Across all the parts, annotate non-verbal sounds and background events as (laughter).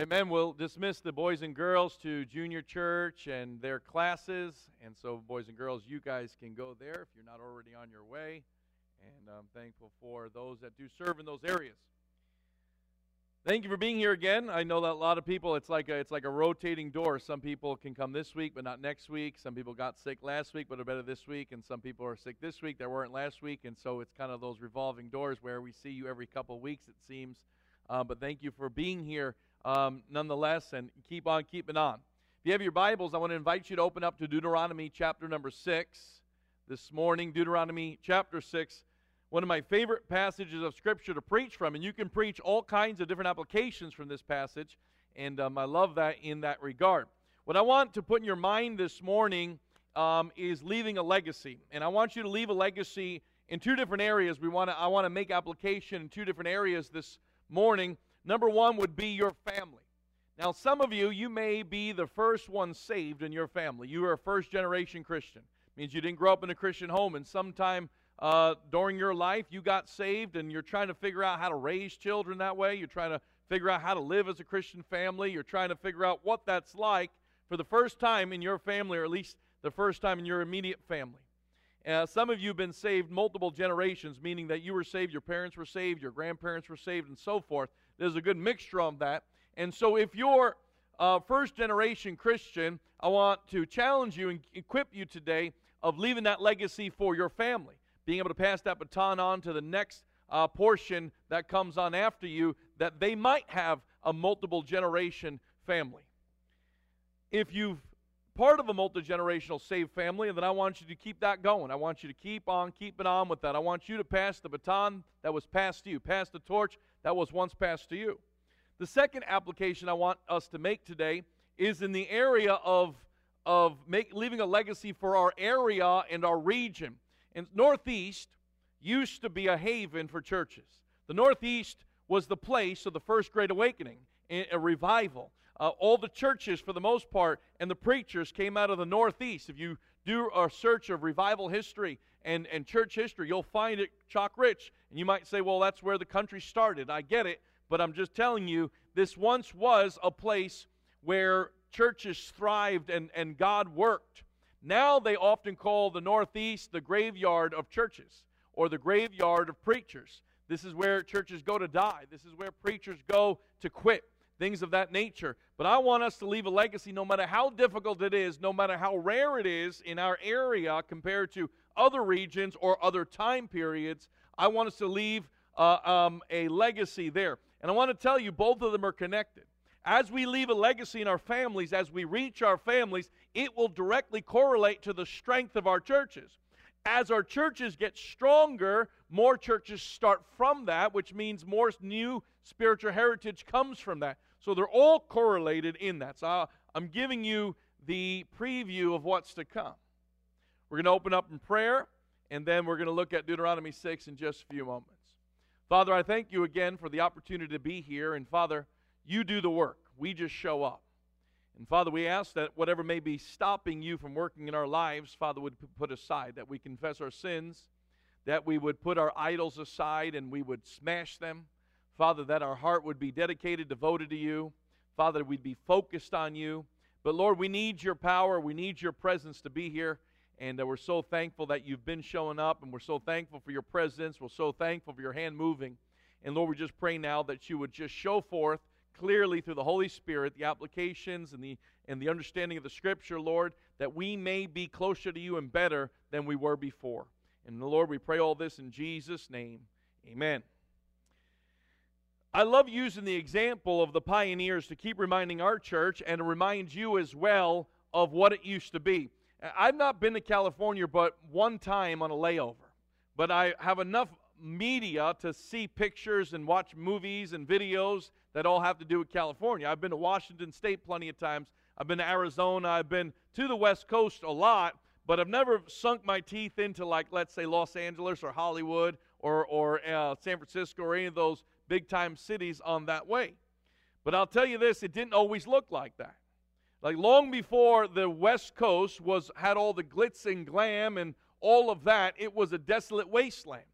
amen. We'll dismiss the boys and girls to junior church and their classes. And so, boys and girls, you guys can go there if you're not already on your way. And I'm thankful for those that do serve in those areas. Thank you for being here again. I know that a lot of people it's like a, it's like a rotating door. Some people can come this week but not next week. Some people got sick last week but are better this week and some people are sick this week that weren't last week and so it's kind of those revolving doors where we see you every couple of weeks it seems. Uh, but thank you for being here um, nonetheless and keep on keeping on. If you have your Bibles, I want to invite you to open up to Deuteronomy chapter number 6 this morning. Deuteronomy chapter 6 one of my favorite passages of Scripture to preach from, and you can preach all kinds of different applications from this passage, and um, I love that in that regard. What I want to put in your mind this morning um, is leaving a legacy, and I want you to leave a legacy in two different areas. We want to, I want to make application in two different areas this morning. Number one would be your family. Now, some of you, you may be the first one saved in your family. You are a first generation Christian. It means you didn't grow up in a Christian home, and sometime uh, during your life you got saved and you're trying to figure out how to raise children that way. You're trying to figure out how to live as a Christian family. You're trying to figure out what that's like for the first time in your family, or at least the first time in your immediate family. Uh, some of you have been saved multiple generations, meaning that you were saved, your parents were saved, your grandparents were saved, and so forth. There's a good mixture of that. And so, if you're a first generation Christian, I want to challenge you and equip you today of leaving that legacy for your family being able to pass that baton on to the next uh, portion that comes on after you, that they might have a multiple generation family. If you've part of a multi generational saved family, then I want you to keep that going. I want you to keep on keeping on with that. I want you to pass the baton that was passed to you, pass the torch that was once passed to you. The second application I want us to make today is in the area of, of make, leaving a legacy for our area and our region. And Northeast used to be a haven for churches. The Northeast was the place of the first Great Awakening, a revival. Uh, all the churches, for the most part, and the preachers came out of the Northeast. If you do a search of revival history and, and church history, you'll find it chock rich. And you might say, well, that's where the country started. I get it, but I'm just telling you, this once was a place where churches thrived and, and God worked. Now they often call the Northeast the graveyard of churches or the graveyard of preachers. This is where churches go to die. This is where preachers go to quit, things of that nature. But I want us to leave a legacy no matter how difficult it is, no matter how rare it is in our area compared to other regions or other time periods. I want us to leave uh, um, a legacy there. And I want to tell you, both of them are connected. As we leave a legacy in our families, as we reach our families, it will directly correlate to the strength of our churches. As our churches get stronger, more churches start from that, which means more new spiritual heritage comes from that. So they're all correlated in that. So I'm giving you the preview of what's to come. We're going to open up in prayer, and then we're going to look at Deuteronomy 6 in just a few moments. Father, I thank you again for the opportunity to be here. And Father, you do the work, we just show up. And Father, we ask that whatever may be stopping you from working in our lives, Father, would put aside, that we confess our sins, that we would put our idols aside and we would smash them. Father, that our heart would be dedicated, devoted to you. Father, we'd be focused on you. But Lord, we need your power. We need your presence to be here. And uh, we're so thankful that you've been showing up, and we're so thankful for your presence. We're so thankful for your hand moving. And Lord, we just pray now that you would just show forth clearly through the Holy Spirit the applications and the, and the understanding of the Scripture, Lord, that we may be closer to you and better than we were before. And Lord, we pray all this in Jesus' name. Amen. I love using the example of the pioneers to keep reminding our church and to remind you as well of what it used to be. I've not been to California but one time on a layover, but I have enough media to see pictures and watch movies and videos that all have to do with California. I've been to Washington State plenty of times. I've been to Arizona. I've been to the West Coast a lot, but I've never sunk my teeth into, like, let's say, Los Angeles or Hollywood or, or uh, San Francisco or any of those big time cities on that way. But I'll tell you this it didn't always look like that. Like long before the West Coast was had all the glitz and glam and all of that, it was a desolate wasteland.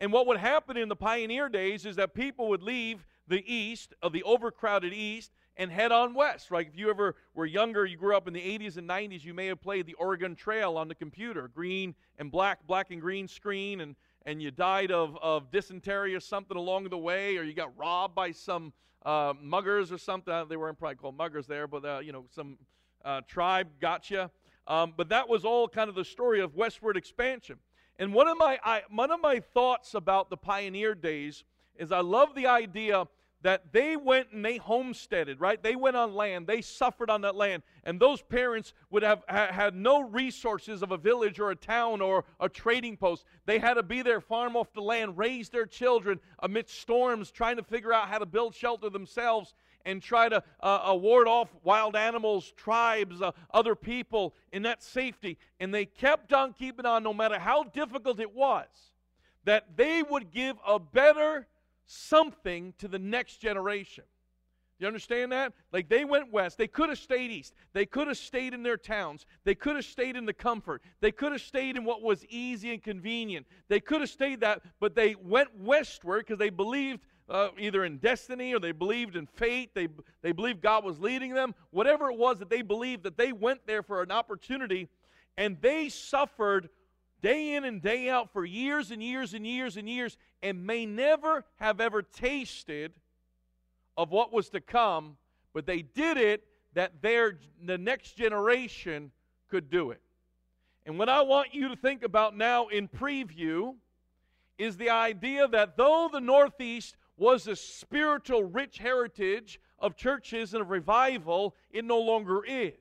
And what would happen in the pioneer days is that people would leave the east, of the overcrowded east, and head on west. Right? If you ever were younger, you grew up in the 80s and 90s, you may have played the Oregon Trail on the computer, green and black, black and green screen, and, and you died of, of dysentery or something along the way, or you got robbed by some uh, muggers or something. Uh, they weren't probably called muggers there, but uh, you know, some uh, tribe gotcha. Um, but that was all kind of the story of westward expansion. And one of my I, one of my thoughts about the pioneer days is I love the idea that they went and they homesteaded, right? They went on land, they suffered on that land, and those parents would have ha- had no resources of a village or a town or a trading post. They had to be there, farm off the land, raise their children amidst storms, trying to figure out how to build shelter themselves and try to uh, uh, ward off wild animals, tribes, uh, other people in that safety. And they kept on keeping on, no matter how difficult it was, that they would give a better something to the next generation. You understand that? Like they went west. They could have stayed east. They could have stayed in their towns. They could have stayed in the comfort. They could have stayed in what was easy and convenient. They could have stayed that, but they went westward because they believed uh, either in destiny or they believed in fate. They, they believed God was leading them. Whatever it was that they believed, that they went there for an opportunity and they suffered day in and day out for years and years and years and years and may never have ever tasted of what was to come, but they did it that their, the next generation could do it. And what I want you to think about now in preview is the idea that though the Northeast was a spiritual rich heritage of churches and of revival, it no longer is.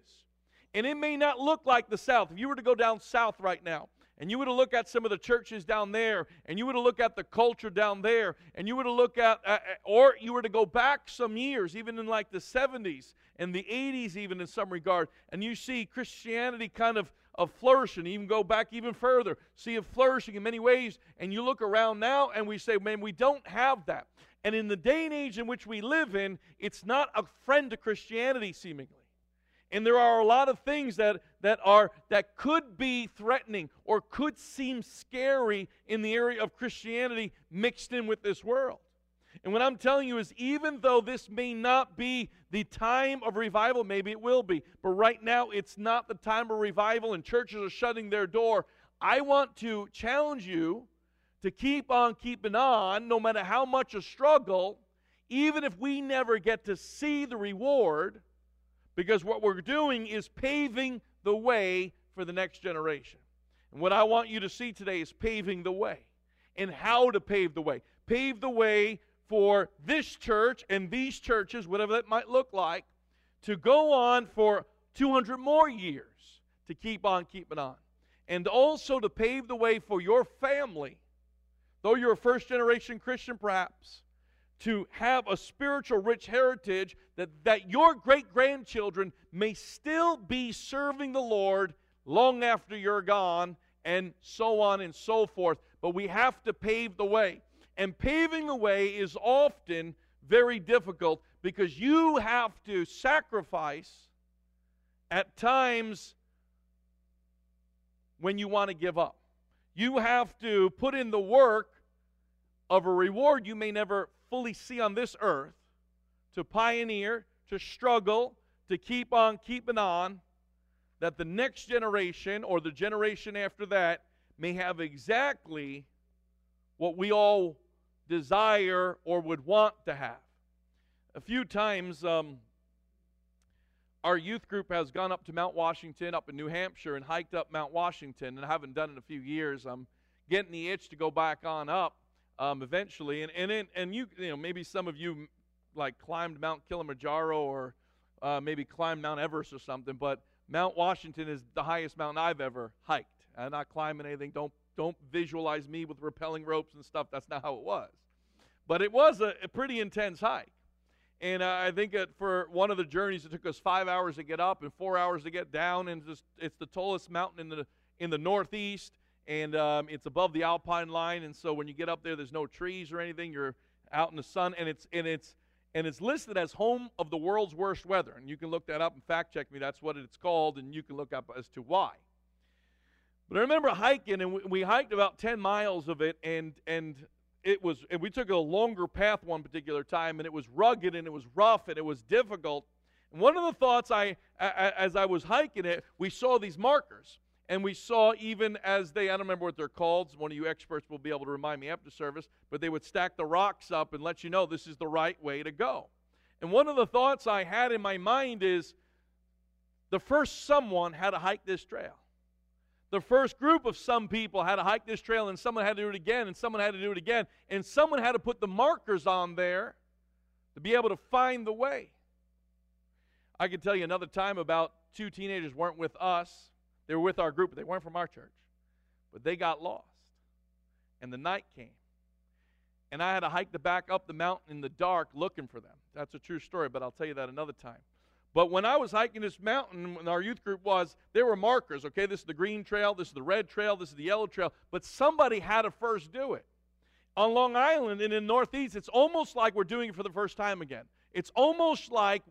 And it may not look like the South. If you were to go down south right now, and you were to look at some of the churches down there, and you were to look at the culture down there, and you were to look at, uh, or you were to go back some years, even in like the 70s and the 80s, even in some regard, and you see Christianity kind of of flourishing, even go back even further, see it flourishing in many ways. And you look around now and we say, man, we don't have that. And in the day and age in which we live in, it's not a friend to Christianity, seemingly. And there are a lot of things that, that are that could be threatening or could seem scary in the area of Christianity mixed in with this world. And what I'm telling you is, even though this may not be the time of revival, maybe it will be, but right now it's not the time of revival and churches are shutting their door. I want to challenge you to keep on keeping on, no matter how much a struggle, even if we never get to see the reward, because what we're doing is paving the way for the next generation. And what I want you to see today is paving the way and how to pave the way. Pave the way for this church and these churches, whatever that might look like, to go on for 200 more years to keep on keeping on. And also to pave the way for your family, though you're a first generation Christian perhaps, to have a spiritual rich heritage that, that your great grandchildren may still be serving the Lord long after you're gone, and so on and so forth. But we have to pave the way. And paving the way is often very difficult because you have to sacrifice at times when you want to give up. You have to put in the work of a reward you may never fully see on this earth to pioneer, to struggle, to keep on keeping on, that the next generation or the generation after that may have exactly what we all desire or would want to have. A few times, um, our youth group has gone up to Mount Washington, up in New Hampshire, and hiked up Mount Washington, and I haven't done it in a few years. I'm getting the itch to go back on up um, eventually. And and and you you know maybe some of you like climbed Mount Kilimanjaro or uh, maybe climbed Mount Everest or something, but Mount Washington is the highest mountain I've ever hiked. I'm not climbing anything. Don't don't visualize me with rappelling ropes and stuff. That's not how it was. But it was a, a pretty intense hike. And uh, I think that for one of the journeys, it took us five hours to get up and four hours to get down. And just, it's the tallest mountain in the in the Northeast, and um, it's above the Alpine line. And so when you get up there, there's no trees or anything. You're out in the sun, and it's and it's and it's listed as home of the world's worst weather. And you can look that up and fact check me. That's what it's called, and you can look up as to why. But I remember hiking, and we, we hiked about 10 miles of it, and, and it was, and we took a longer path one particular time, and it was rugged and it was rough and it was difficult. one of the thoughts I, as I was hiking it, we saw these markers. And we saw even as they, I don't remember what they're called, one of you experts will be able to remind me after service, but they would stack the rocks up and let you know this is the right way to go. And one of the thoughts I had in my mind is the first someone had to hike this trail. The first group of some people had to hike this trail, and someone had to do it again, and someone had to do it again, and someone had to put the markers on there to be able to find the way. I can tell you another time about two teenagers weren't with us they were with our group, but they weren't from our church. But they got lost. And the night came. And I had to hike the back up the mountain in the dark looking for them. That's a true story, but I'll tell you that another time. But when I was hiking this mountain, when our youth group was, there were markers. Okay, this is the green trail, this is the red trail, this is the yellow trail. But somebody had to first do it. On Long Island and in Northeast, it's almost like we're doing it for the first time again. It's almost like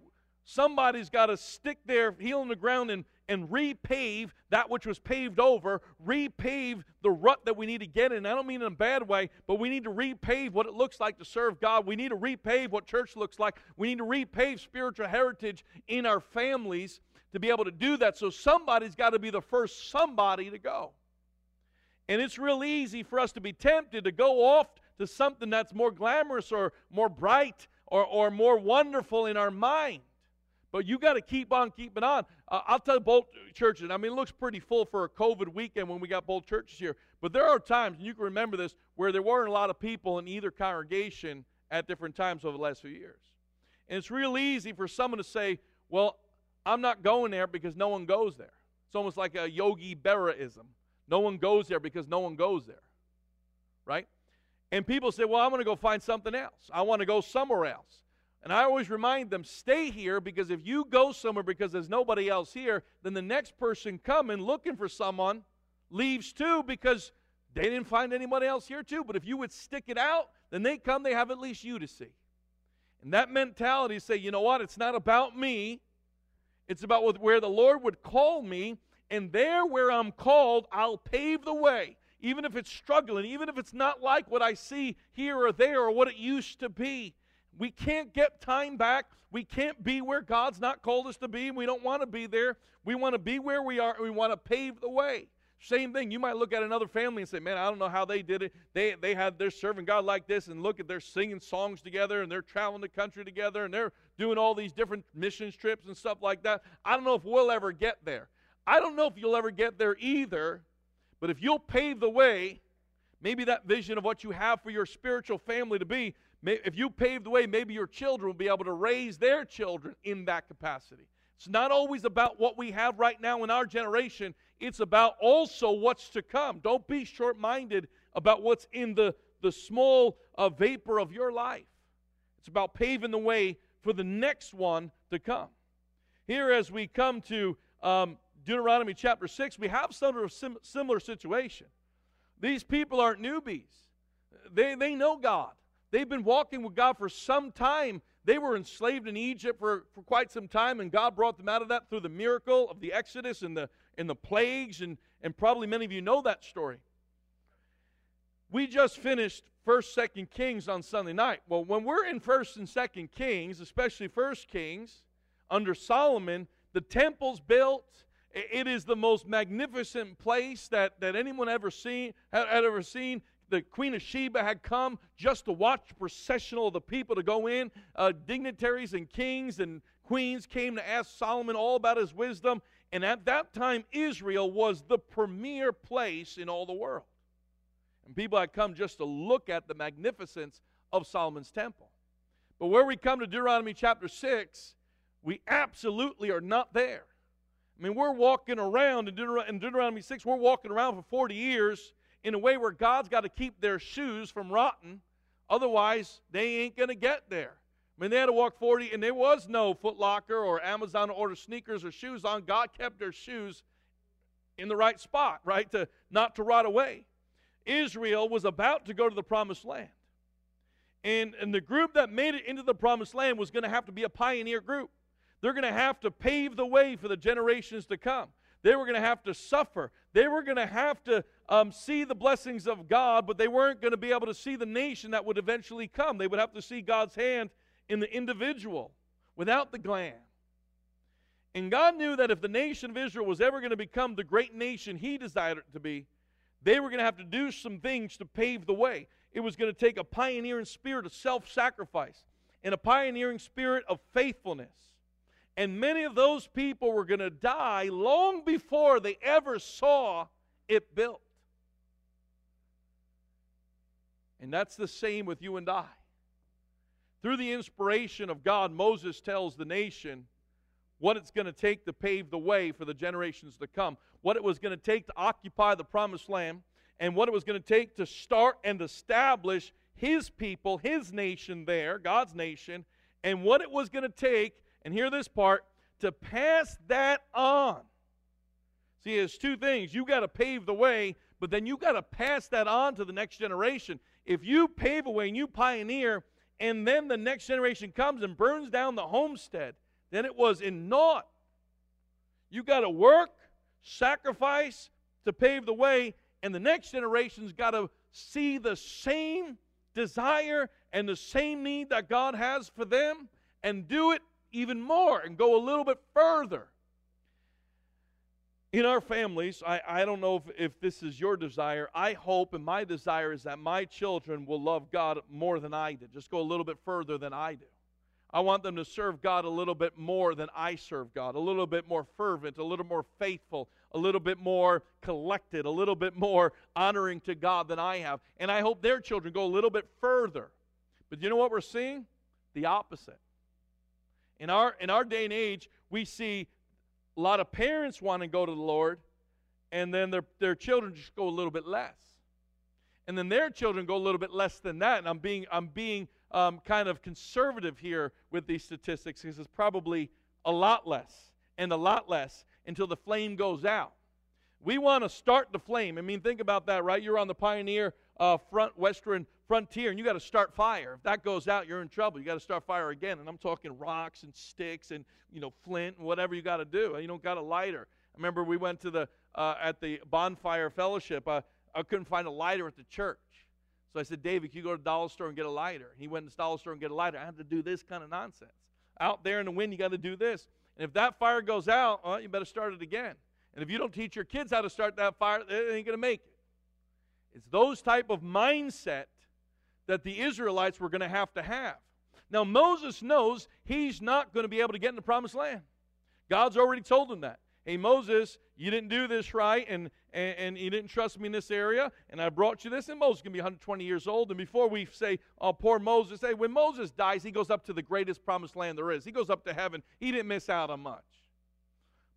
somebody's got to stick their heel in the ground and and repave that which was paved over, repave the rut that we need to get in. I don't mean in a bad way, but we need to repave what it looks like to serve God. We need to repave what church looks like. We need to repave spiritual heritage in our families to be able to do that. So somebody's got to be the first somebody to go. And it's real easy for us to be tempted to go off to something that's more glamorous or more bright or, or more wonderful in our mind. But you got to keep on keeping on. Uh, I'll tell both churches, I mean, it looks pretty full for a COVID weekend when we got both churches here. But there are times, and you can remember this, where there weren't a lot of people in either congregation at different times over the last few years. And it's real easy for someone to say, well, I'm not going there because no one goes there. It's almost like a Yogi Berraism. No one goes there because no one goes there. Right? And people say, well, I'm going to go find something else. I want to go somewhere else. And I always remind them stay here because if you go somewhere because there's nobody else here, then the next person coming looking for someone leaves too because they didn't find anybody else here too. But if you would stick it out, then they come, they have at least you to see. And that mentality say, you know what? It's not about me. It's about where the Lord would call me, and there where I'm called, I'll pave the way. Even if it's struggling, even if it's not like what I see here or there or what it used to be. We can't get time back. We can't be where God's not called us to be. We don't want to be there. We want to be where we are. We want to pave the way. Same thing. You might look at another family and say, "Man, I don't know how they did it. They they had they're serving God like this, and look at they're singing songs together, and they're traveling the country together, and they're doing all these different missions trips and stuff like that. I don't know if we'll ever get there. I don't know if you'll ever get there either. But if you'll pave the way, maybe that vision of what you have for your spiritual family to be, if you pave the way, maybe your children will be able to raise their children in that capacity. It's not always about what we have right now in our generation, it's about also what's to come. Don't be short minded about what's in the, the small uh, vapor of your life. It's about paving the way for the next one to come. Here, as we come to um, Deuteronomy chapter 6, we have sort of sim- similar situation. These people aren't newbies, they, they know God. They've been walking with God for some time. They were enslaved in Egypt for, for quite some time, and God brought them out of that through the miracle of the Exodus and the, and the plagues, and, and probably many of you know that story. We just finished First, Second Kings on Sunday night. Well, when we're in First and Second Kings, especially First Kings, under Solomon, the temple's built. It is the most magnificent place that, that anyone ever seen had ever seen the Queen of Sheba had come just to watch the processional of the people to go in. Uh, dignitaries and kings and queens came to ask Solomon all about his wisdom. And at that time, Israel was the premier place in all the world. And people had come just to look at the magnificence of Solomon's temple. But where we come to Deuteronomy chapter 6, we absolutely are not there. I mean, we're walking around in, in Deuteronomy 6, we're walking around for 40 years in a way where God's got to keep their shoes from rotting. Otherwise, they ain't going to get there. I mean, they had to walk 40, and there was no Foot Locker or Amazon to order sneakers or shoes on. God kept their shoes in the right spot, right, to not to rot away. Israel was about to go to the promised land. And, and the group that made it into the promised land was going to have to be a pioneer group. They're going to have to pave the way for the generations to come. They were going to have to suffer. They were going to have to um, see the blessings of God, but they weren't going to be able to see the nation that would eventually come. They would have to see God's hand in the individual without the glam. And God knew that if the nation of Israel was ever going to become the great nation He desired it to be, they were going to have to do some things to pave the way. It was going to take a pioneering spirit of self sacrifice and a pioneering spirit of faithfulness. And many of those people were going to die long before they ever saw it built. And that's the same with you and I. Through the inspiration of God, Moses tells the nation what it's going to take to pave the way for the generations to come, what it was going to take to occupy the promised land, and what it was going to take to start and establish his people, his nation there, God's nation, and what it was going to take, and hear this part, to pass that on. See, there's two things. You got to pave the way, but then you got to pass that on to the next generation. If you pave a way and you pioneer, and then the next generation comes and burns down the homestead, then it was in naught. You got to work, sacrifice to pave the way, and the next generation's got to see the same desire and the same need that God has for them and do it even more and go a little bit further. In our families, I, I don't know if, if this is your desire. I hope and my desire is that my children will love God more than I did, just go a little bit further than I do. I want them to serve God a little bit more than I serve God, a little bit more fervent, a little more faithful, a little bit more collected, a little bit more honoring to God than I have. And I hope their children go a little bit further. But you know what we're seeing? The opposite. In our, in our day and age, we see a lot of parents want to go to the Lord, and then their, their children just go a little bit less. And then their children go a little bit less than that. And I'm being, I'm being um, kind of conservative here with these statistics because it's probably a lot less and a lot less until the flame goes out. We want to start the flame. I mean, think about that, right? You're on the pioneer uh, front western frontier, and you got to start fire. If that goes out, you're in trouble. You got to start fire again. And I'm talking rocks and sticks and you know flint and whatever you got to do. You don't got a lighter. I remember we went to the uh, at the bonfire fellowship. Uh, I couldn't find a lighter at the church. So I said, David, can you go to the dollar store and get a lighter? He went to the dollar store and get a lighter. I had to do this kind of nonsense. Out there in the wind, you got to do this. And if that fire goes out, well, you better start it again. And if you don't teach your kids how to start that fire, they ain't going to make it. It's those type of mindset that the Israelites were going to have to have. Now, Moses knows he's not going to be able to get in the promised land. God's already told him that hey, Moses, you didn't do this right, and, and, and you didn't trust me in this area, and I brought you this. And Moses can be 120 years old. And before we say, oh, poor Moses, hey, when Moses dies, he goes up to the greatest promised land there is. He goes up to heaven. He didn't miss out on much.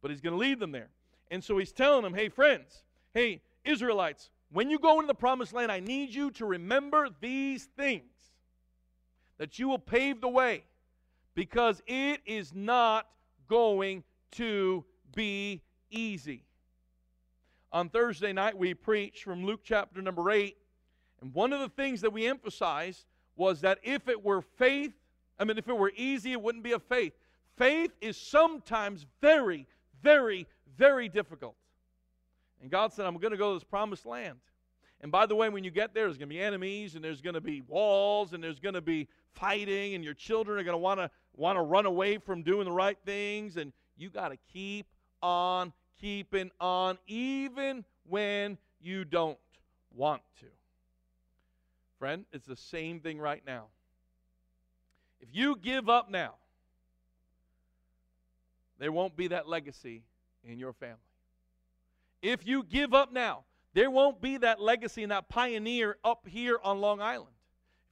But he's going to lead them there. And so he's telling them, hey, friends, hey, Israelites, when you go into the promised land, I need you to remember these things that you will pave the way because it is not going to be easy. On Thursday night, we preached from Luke chapter number 8, and one of the things that we emphasized was that if it were faith, I mean, if it were easy, it wouldn't be a faith. Faith is sometimes very, very, very difficult. And God said, I'm going to go to this promised land. And by the way, when you get there, there's going to be enemies, and there's going to be walls, and there's going to be fighting, and your children are going to want to want to run away from doing the right things, and you got to keep on keeping on, even when you don't want to. Friend, it's the same thing right now. If you give up now, there won't be that legacy in your family. If you give up now, there won't be that legacy and that pioneer up here on Long Island.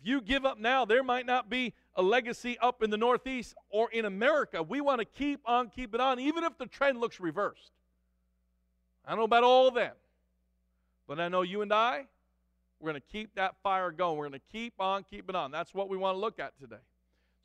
If you give up now, there might not be a legacy up in the Northeast or in America. We want to keep on keeping on, even if the trend looks reversed. I don't know about all of them, but I know you and I, we're going to keep that fire going. We're going to keep on keeping on. That's what we want to look at today.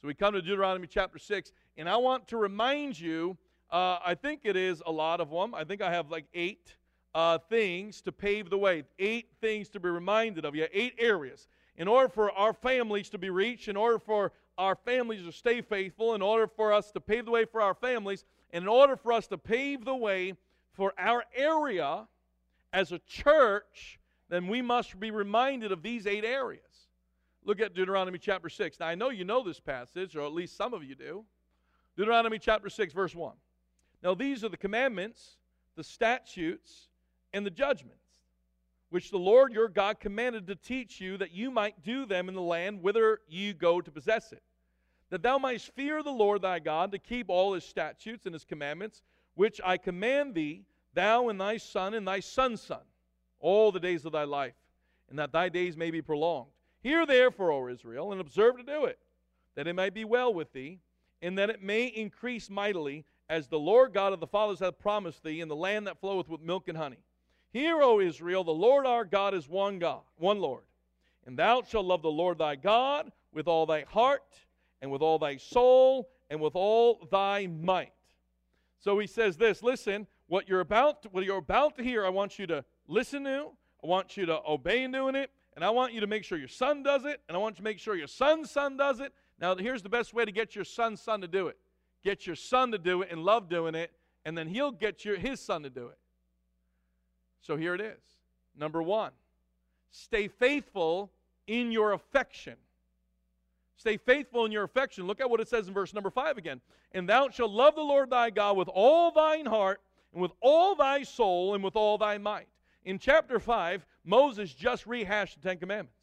So we come to Deuteronomy chapter 6, and I want to remind you uh, I think it is a lot of them. I think I have like eight uh, things to pave the way, eight things to be reminded of. Yeah, eight areas in order for our families to be reached, in order for our families to stay faithful, in order for us to pave the way for our families, and in order for us to pave the way for our area as a church, then we must be reminded of these eight areas. Look at Deuteronomy chapter 6. Now, I know you know this passage, or at least some of you do. Deuteronomy chapter 6, verse 1. Now, these are the commandments, the statutes, and the judgments, which the Lord your God commanded to teach you, that you might do them in the land whither you go to possess it. That thou mightest fear the Lord thy God, to keep all his statutes and his commandments, which I command thee, thou and thy son and thy son's son, all the days of thy life, and that thy days may be prolonged. Hear therefore, O Israel, and observe to do it, that it may be well with thee, and that it may increase mightily, as the Lord God of the fathers hath promised thee, in the land that floweth with milk and honey. Hear, O Israel, the Lord our God is one God, one Lord. And thou shalt love the Lord thy God with all thy heart, and with all thy soul, and with all thy might. So he says this, listen, what you're about to, what you're about to hear, I want you to listen to, I want you to obey in doing it, and I want you to make sure your son does it, and I want you to make sure your son's son does it. Now, here's the best way to get your son's son to do it get your son to do it and love doing it, and then he'll get your, his son to do it. So here it is. Number one, stay faithful in your affection. Stay faithful in your affection. Look at what it says in verse number five again. And thou shalt love the Lord thy God with all thine heart, and with all thy soul, and with all thy might. In chapter 5, Moses just rehashed the Ten Commandments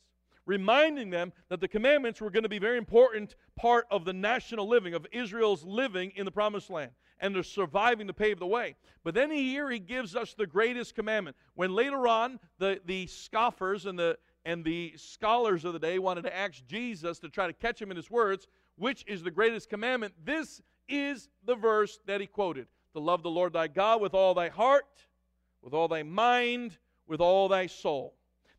reminding them that the commandments were going to be very important part of the national living, of Israel's living in the promised land, and they're surviving to pave the way. But then here he gives us the greatest commandment. When later on the, the scoffers and the and the scholars of the day wanted to ask Jesus to try to catch him in his words, which is the greatest commandment, this is the verse that he quoted to love the Lord thy God with all thy heart, with all thy mind, with all thy soul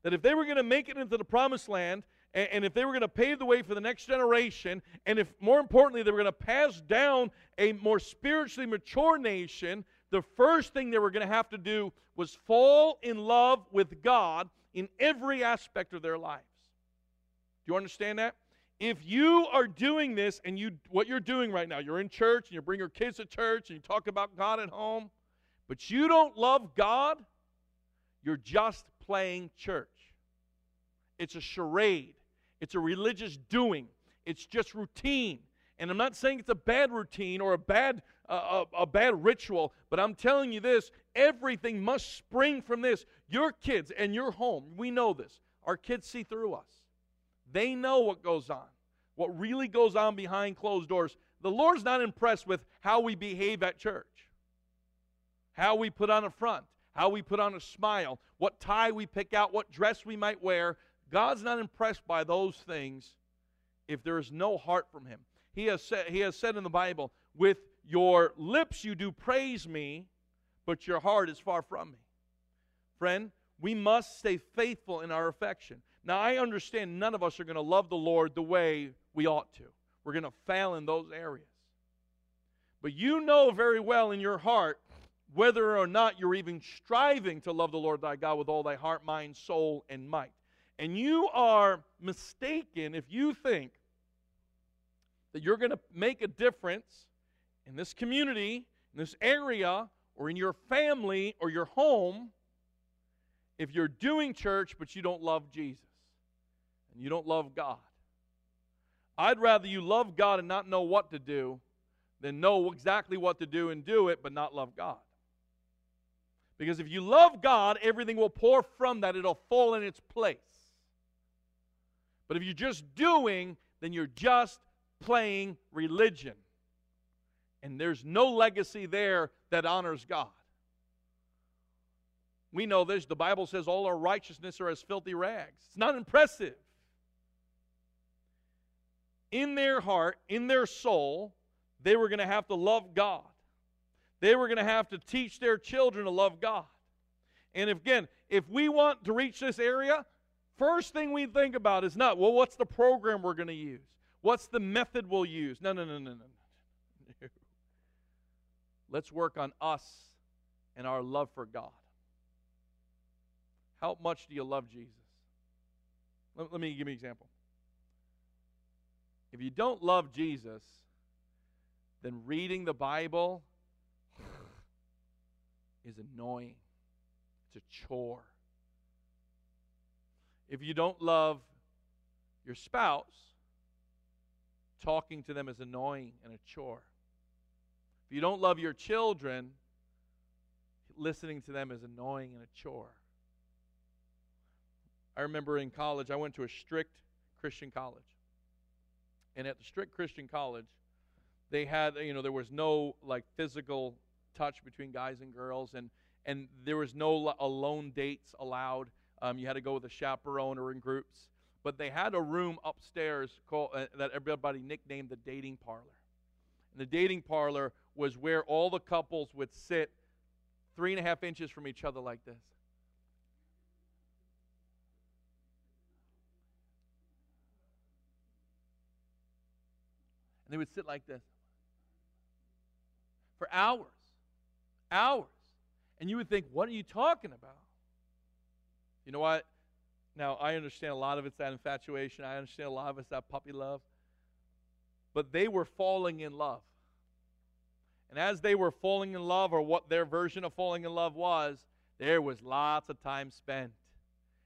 that if they were going to make it into the promised land, and, and if they were going to pave the way for the next generation, and if more importantly, they were going to pass down a more spiritually mature nation, the first thing they were going to have to do was fall in love with God in every aspect of their lives. Do you understand that? If you are doing this and you what you're doing right now, you're in church and you bring your kids to church and you talk about God at home, but you don't love God, you're just playing church. It's a charade, it's a religious doing, it's just routine. And I'm not saying it's a bad routine or a bad, uh, a, a bad ritual, but I'm telling you this everything must spring from this. Your kids and your home, we know this. Our kids see through us, they know what goes on, what really goes on behind closed doors. The Lord's not impressed with how we behave at church, how we put on a front, how we put on a smile, what tie we pick out, what dress we might wear. God's not impressed by those things if there is no heart from Him. He has said, he has said in the Bible, with your lips you do praise me, but your heart is far from me. Friend, we must stay faithful in our affection. Now, I understand none of us are going to love the Lord the way we ought to. We're going to fail in those areas. But you know very well in your heart whether or not you're even striving to love the Lord thy God with all thy heart, mind, soul, and might. And you are mistaken if you think that you're going to make a difference in this community, in this area, or in your family or your home if you're doing church but you don't love Jesus and you don't love God. I'd rather you love God and not know what to do than know exactly what to do and do it but not love God. Because if you love God, everything will pour from that, it'll fall in its place. But if you're just doing, then you're just playing religion. And there's no legacy there that honors God. We know this. The Bible says all our righteousness are as filthy rags. It's not impressive. In their heart, in their soul, they were going to have to love God. They were going to have to teach their children to love God. And again, if we want to reach this area, First thing we think about is not, well, what's the program we're going to use? What's the method we'll use? No, no, no, no, no, no. Let's work on us and our love for God. How much do you love Jesus? Let, let me give you an example. If you don't love Jesus, then reading the Bible (sighs) is annoying. It's a chore. If you don't love your spouse, talking to them is annoying and a chore. If you don't love your children, listening to them is annoying and a chore. I remember in college, I went to a strict Christian college. And at the strict Christian college, they had, you know, there was no like physical touch between guys and girls, and and there was no alone dates allowed. Um, you had to go with a chaperone or in groups. But they had a room upstairs called, uh, that everybody nicknamed the dating parlor. And the dating parlor was where all the couples would sit three and a half inches from each other like this. And they would sit like this for hours. Hours. And you would think, what are you talking about? You know what? Now, I understand a lot of it's that infatuation. I understand a lot of it's that puppy love. But they were falling in love. And as they were falling in love, or what their version of falling in love was, there was lots of time spent.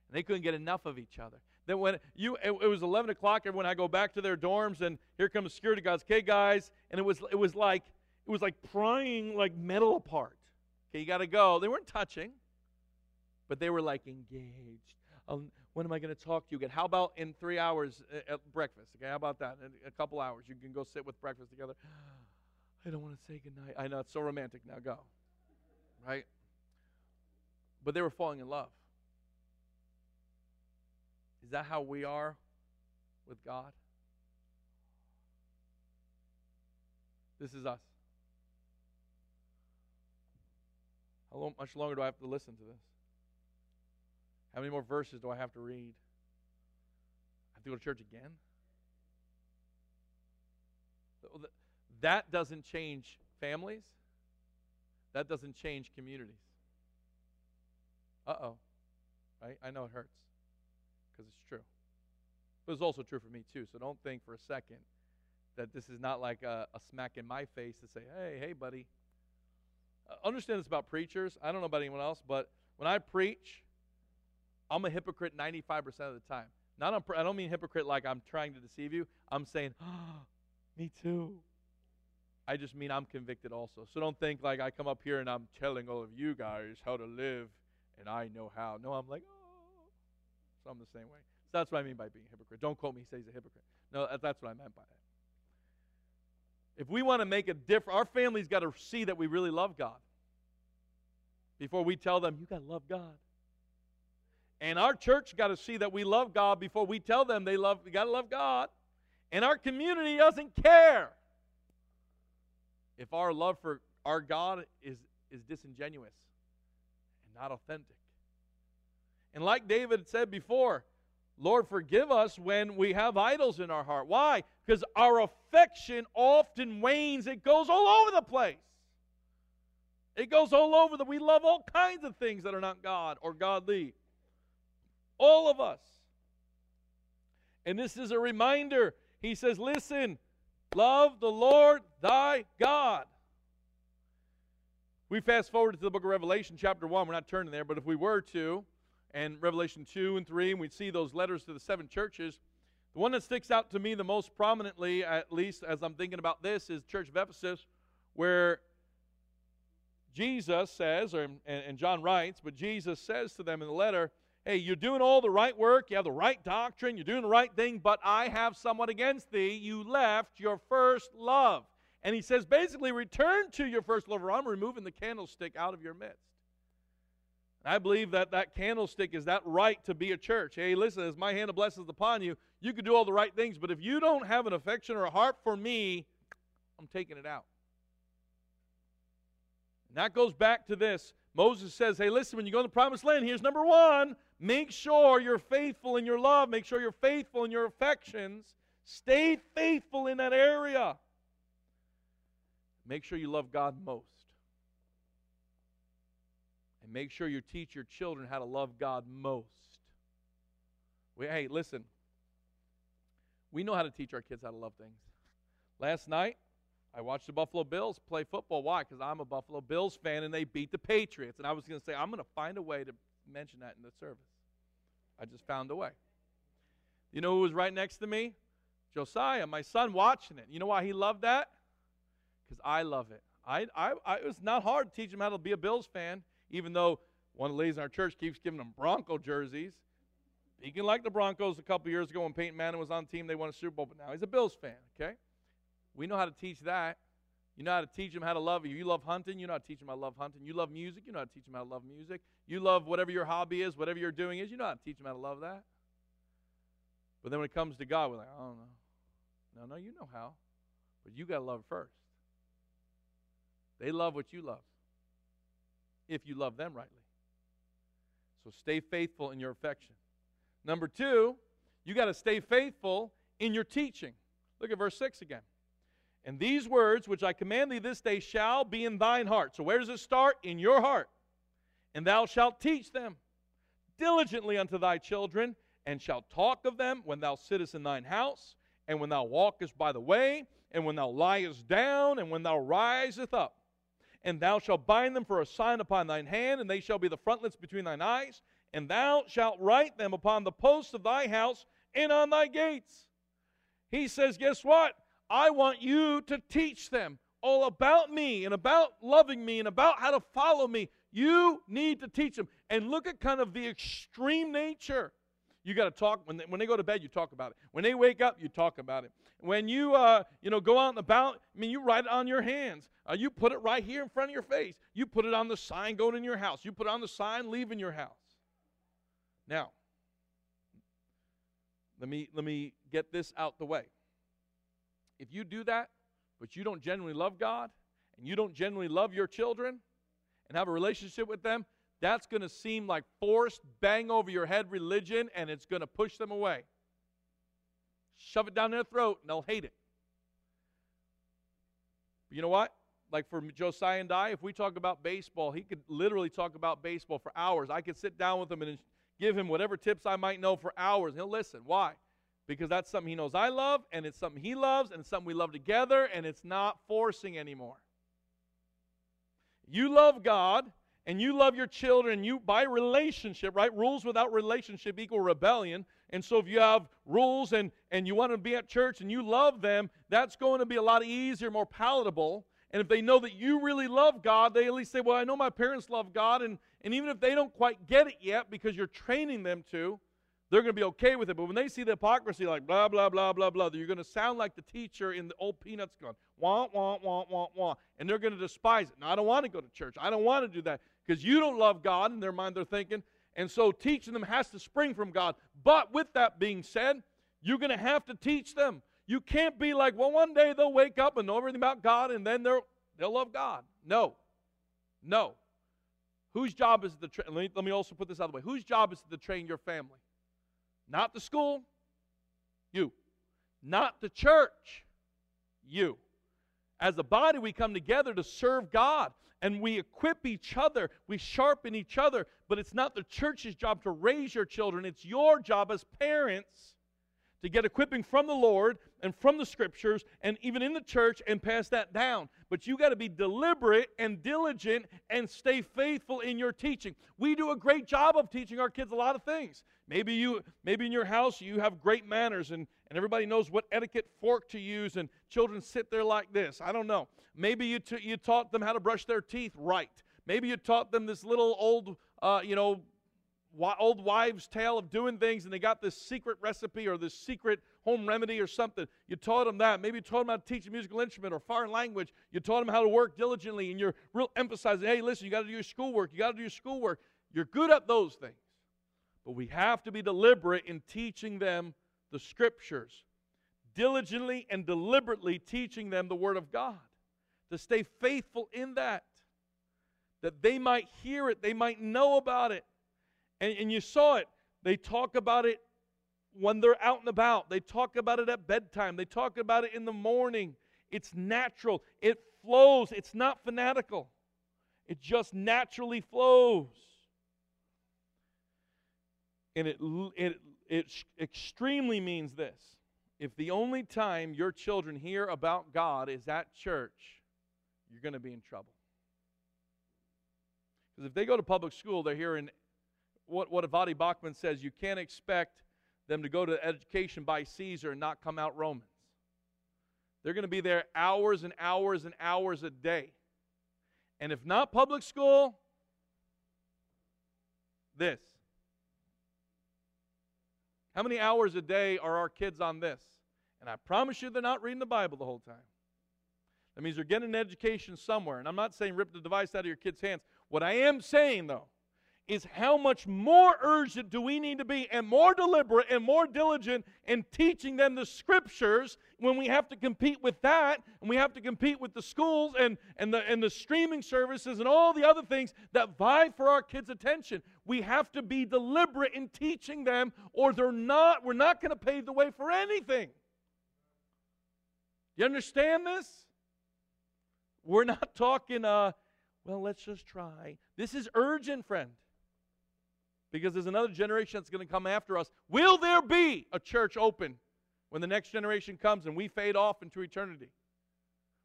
And they couldn't get enough of each other. Then when you it, it was 11 o'clock, everyone I go back to their dorms, and here comes security guys. Okay, guys, and it was it was like it was like prying like metal apart. Okay, you got to go. They weren't touching, but they were like engaged. Um, when am I going to talk to you again? How about in three hours at breakfast? Okay, how about that? In a couple hours, you can go sit with breakfast together. I don't want to say goodnight. I know it's so romantic. Now go. Right? But they were falling in love. Is that how we are with God? This is us. How long, much longer do I have to listen to this? How many more verses do I have to read? I have to go to church again? That doesn't change families. That doesn't change communities. Uh oh. Right? I know it hurts because it's true. But it's also true for me, too. So don't think for a second that this is not like a, a smack in my face to say, hey, hey, buddy, uh, understand this about preachers. I don't know about anyone else, but when I preach, I'm a hypocrite 95% of the time. Not on, I don't mean hypocrite like I'm trying to deceive you. I'm saying, oh, (gasps) me too. I just mean I'm convicted also. So don't think like I come up here and I'm telling all of you guys how to live and I know how. No, I'm like, oh. So I'm the same way. So that's what I mean by being a hypocrite. Don't quote me, he says he's a hypocrite. No, that's what I meant by that. If we want to make a difference, our family's got to see that we really love God before we tell them, you got to love God. And our church got to see that we love God before we tell them they love, we got to love God. And our community doesn't care if our love for our God is, is disingenuous and not authentic. And like David said before, Lord, forgive us when we have idols in our heart. Why? Because our affection often wanes. It goes all over the place. It goes all over that we love all kinds of things that are not God or godly. All of us. And this is a reminder. He says, Listen, love the Lord thy God. We fast forward to the book of Revelation, chapter 1. We're not turning there, but if we were to, and Revelation 2 and 3, and we'd see those letters to the seven churches. The one that sticks out to me the most prominently, at least as I'm thinking about this, is Church of Ephesus, where Jesus says, or, and, and John writes, but Jesus says to them in the letter, Hey, you're doing all the right work, you have the right doctrine, you're doing the right thing, but I have somewhat against thee. You left your first love. And he says, basically, return to your first love, or I'm removing the candlestick out of your midst. I believe that that candlestick is that right to be a church. Hey, listen, as my hand of blessings upon you, you can do all the right things, but if you don't have an affection or a heart for me, I'm taking it out. And that goes back to this. Moses says, hey, listen, when you go to the promised land, here's number one make sure you're faithful in your love, make sure you're faithful in your affections. Stay faithful in that area. Make sure you love God most. And make sure you teach your children how to love God most. We, hey, listen. We know how to teach our kids how to love things. Last night, I watched the Buffalo Bills play football. Why? Because I'm a Buffalo Bills fan and they beat the Patriots. And I was going to say, I'm going to find a way to mention that in the service. I just found a way. You know who was right next to me? Josiah, my son, watching it. You know why he loved that? Because I love it. I, I, I, it was not hard to teach them how to be a Bills fan, even though one of the ladies in our church keeps giving them Bronco jerseys. Speaking like the Broncos a couple years ago when Peyton Manning was on the team, they won a Super Bowl, but now he's a Bills fan, okay? We know how to teach that. You know how to teach them how to love you. You love hunting, you know how to teach them how to love hunting. You love music, you know how to teach them how to love music. You love whatever your hobby is, whatever you're doing is, you know how to teach them how to love that. But then when it comes to God, we're like, I don't know. No, no, you know how. But you got to love first. They love what you love if you love them rightly. So stay faithful in your affection. Number two, you got to stay faithful in your teaching. Look at verse 6 again. And these words which I command thee this day shall be in thine heart. So where does it start? In your heart. And thou shalt teach them diligently unto thy children, and shalt talk of them when thou sittest in thine house, and when thou walkest by the way, and when thou liest down, and when thou risest up. And thou shalt bind them for a sign upon thine hand, and they shall be the frontlets between thine eyes, and thou shalt write them upon the posts of thy house and on thy gates. He says, Guess what? I want you to teach them all about me and about loving me and about how to follow me. You need to teach them. And look at kind of the extreme nature. You got to talk when they, when they go to bed. You talk about it. When they wake up, you talk about it. When you uh, you know go out and about, I mean, you write it on your hands. Uh, you put it right here in front of your face. You put it on the sign going in your house. You put it on the sign leaving your house. Now, let me let me get this out the way. If you do that, but you don't genuinely love God and you don't genuinely love your children and have a relationship with them, that's going to seem like forced, bang over your head religion, and it's going to push them away. Shove it down their throat, and they'll hate it. But you know what? Like for Josiah and I, if we talk about baseball, he could literally talk about baseball for hours. I could sit down with him and give him whatever tips I might know for hours. He'll listen. Why? Because that's something he knows I love, and it's something he loves, and it's something we love together, and it's not forcing anymore. You love God, and you love your children, you by relationship, right? Rules without relationship equal rebellion. And so if you have rules and, and you want to be at church and you love them, that's going to be a lot easier, more palatable. And if they know that you really love God, they at least say, Well, I know my parents love God, and, and even if they don't quite get it yet because you're training them to, they're going to be okay with it. But when they see the hypocrisy, like blah, blah, blah, blah, blah, you're going to sound like the teacher in the old Peanuts going, wah, wah, wah, wah, wah. And they're going to despise it. No, I don't want to go to church. I don't want to do that because you don't love God. In their mind, they're thinking. And so teaching them has to spring from God. But with that being said, you're going to have to teach them. You can't be like, well, one day they'll wake up and know everything about God and then they'll, they'll love God. No. No. Whose job is it to train? Let me, let me also put this out of the way. Whose job is it to train your family? Not the school, you. Not the church, you. As a body, we come together to serve God and we equip each other, we sharpen each other, but it's not the church's job to raise your children. It's your job as parents to get equipping from the Lord and from the scriptures and even in the church and pass that down. But you got to be deliberate and diligent and stay faithful in your teaching. We do a great job of teaching our kids a lot of things. Maybe you maybe in your house you have great manners and, and everybody knows what etiquette fork to use and children sit there like this. I don't know. Maybe you, t- you taught them how to brush their teeth right. Maybe you taught them this little old uh, you know old wives' tale of doing things, and they got this secret recipe or this secret home remedy or something. You taught them that. Maybe you taught them how to teach a musical instrument or foreign language. You taught them how to work diligently, and you're real emphasizing, hey, listen, you got to do your schoolwork. You got to do your schoolwork. You're good at those things. But we have to be deliberate in teaching them the scriptures, diligently and deliberately teaching them the Word of God, to stay faithful in that, that they might hear it, they might know about it and, and you saw it. They talk about it when they're out and about. They talk about it at bedtime. They talk about it in the morning. It's natural. It flows. It's not fanatical. It just naturally flows. And it, it, it extremely means this. If the only time your children hear about God is at church, you're going to be in trouble. Because if they go to public school, they're hearing what, what Voddie Baucham says you can't expect them to go to education by Caesar and not come out Romans. They're going to be there hours and hours and hours a day. And if not public school, this. How many hours a day are our kids on this? And I promise you they're not reading the Bible the whole time. That means they're getting an education somewhere. And I'm not saying rip the device out of your kid's hands. What I am saying, though, is how much more urgent do we need to be and more deliberate and more diligent in teaching them the scriptures when we have to compete with that and we have to compete with the schools and, and, the, and the streaming services and all the other things that vie for our kids' attention. We have to be deliberate in teaching them or they're not, we're not going to pave the way for anything. You understand this? We're not talking, uh, well, let's just try. This is urgent, friend because there's another generation that's going to come after us. Will there be a church open when the next generation comes and we fade off into eternity?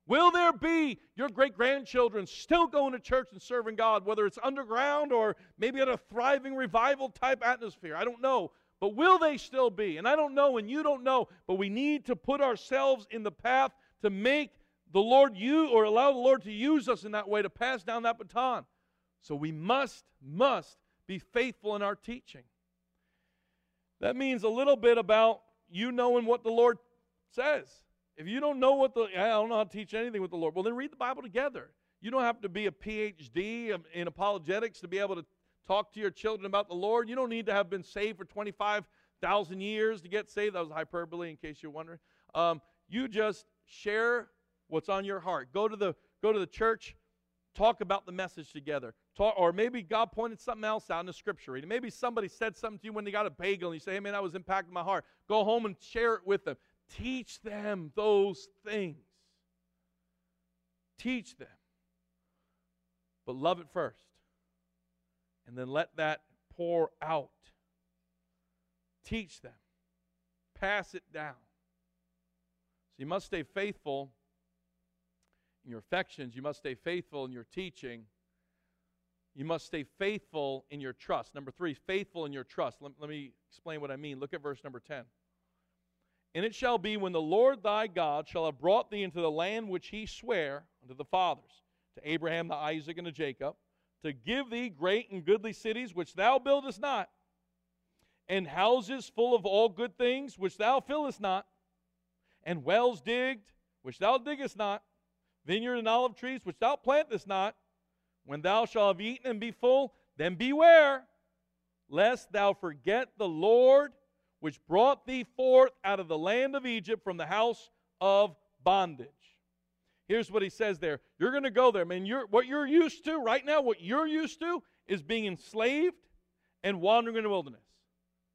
Will there be your great grandchildren still going to church and serving God, whether it's underground or maybe at a thriving revival type atmosphere? I don't know. But will they still be? And I don't know, and you don't know, but we need to put ourselves in the path to make the Lord you or allow the Lord to use us in that way to pass down that baton. So we must, must be faithful in our teaching. That means a little bit about you knowing what the Lord says. If you don't know what the, I don't know how to teach anything with the Lord, well, then read the Bible together. You don't have to be a PhD in apologetics to be able to talk to your children about the Lord. You don't need to have been saved for 25,000 years to get saved. That was hyperbole, in case you're wondering. Um, you just share what's on your heart. Go to the go to the church, talk about the message together. Talk, or maybe God pointed something else out in the scripture reading. Maybe somebody said something to you when they got a bagel and you say, hey man, that was impacting my heart. Go home and share it with them. Teach them those things. Teach them. But love it first. And then let that pour out. Teach them. Pass it down. So you must stay faithful in your affections. You must stay faithful in your teaching you must stay faithful in your trust. Number three, faithful in your trust. Let, let, me explain what I mean. Look at verse number 10. And it shall be when the Lord thy God shall have brought thee into the land which he sware unto the fathers, to Abraham, to Isaac, and to Jacob, to give thee great and goodly cities which thou buildest not, and houses full of all good things which thou fillest not, and wells digged which thou diggest not, vineyard and olive trees which thou plantest not, when thou shalt have eaten and be full, then beware, lest thou forget the Lord which brought thee forth out of the land of Egypt from the house of bondage. Here's what he says there. You're going to go there, man. You're, what you're used to right now, what you're used to is being enslaved and wandering in the wilderness.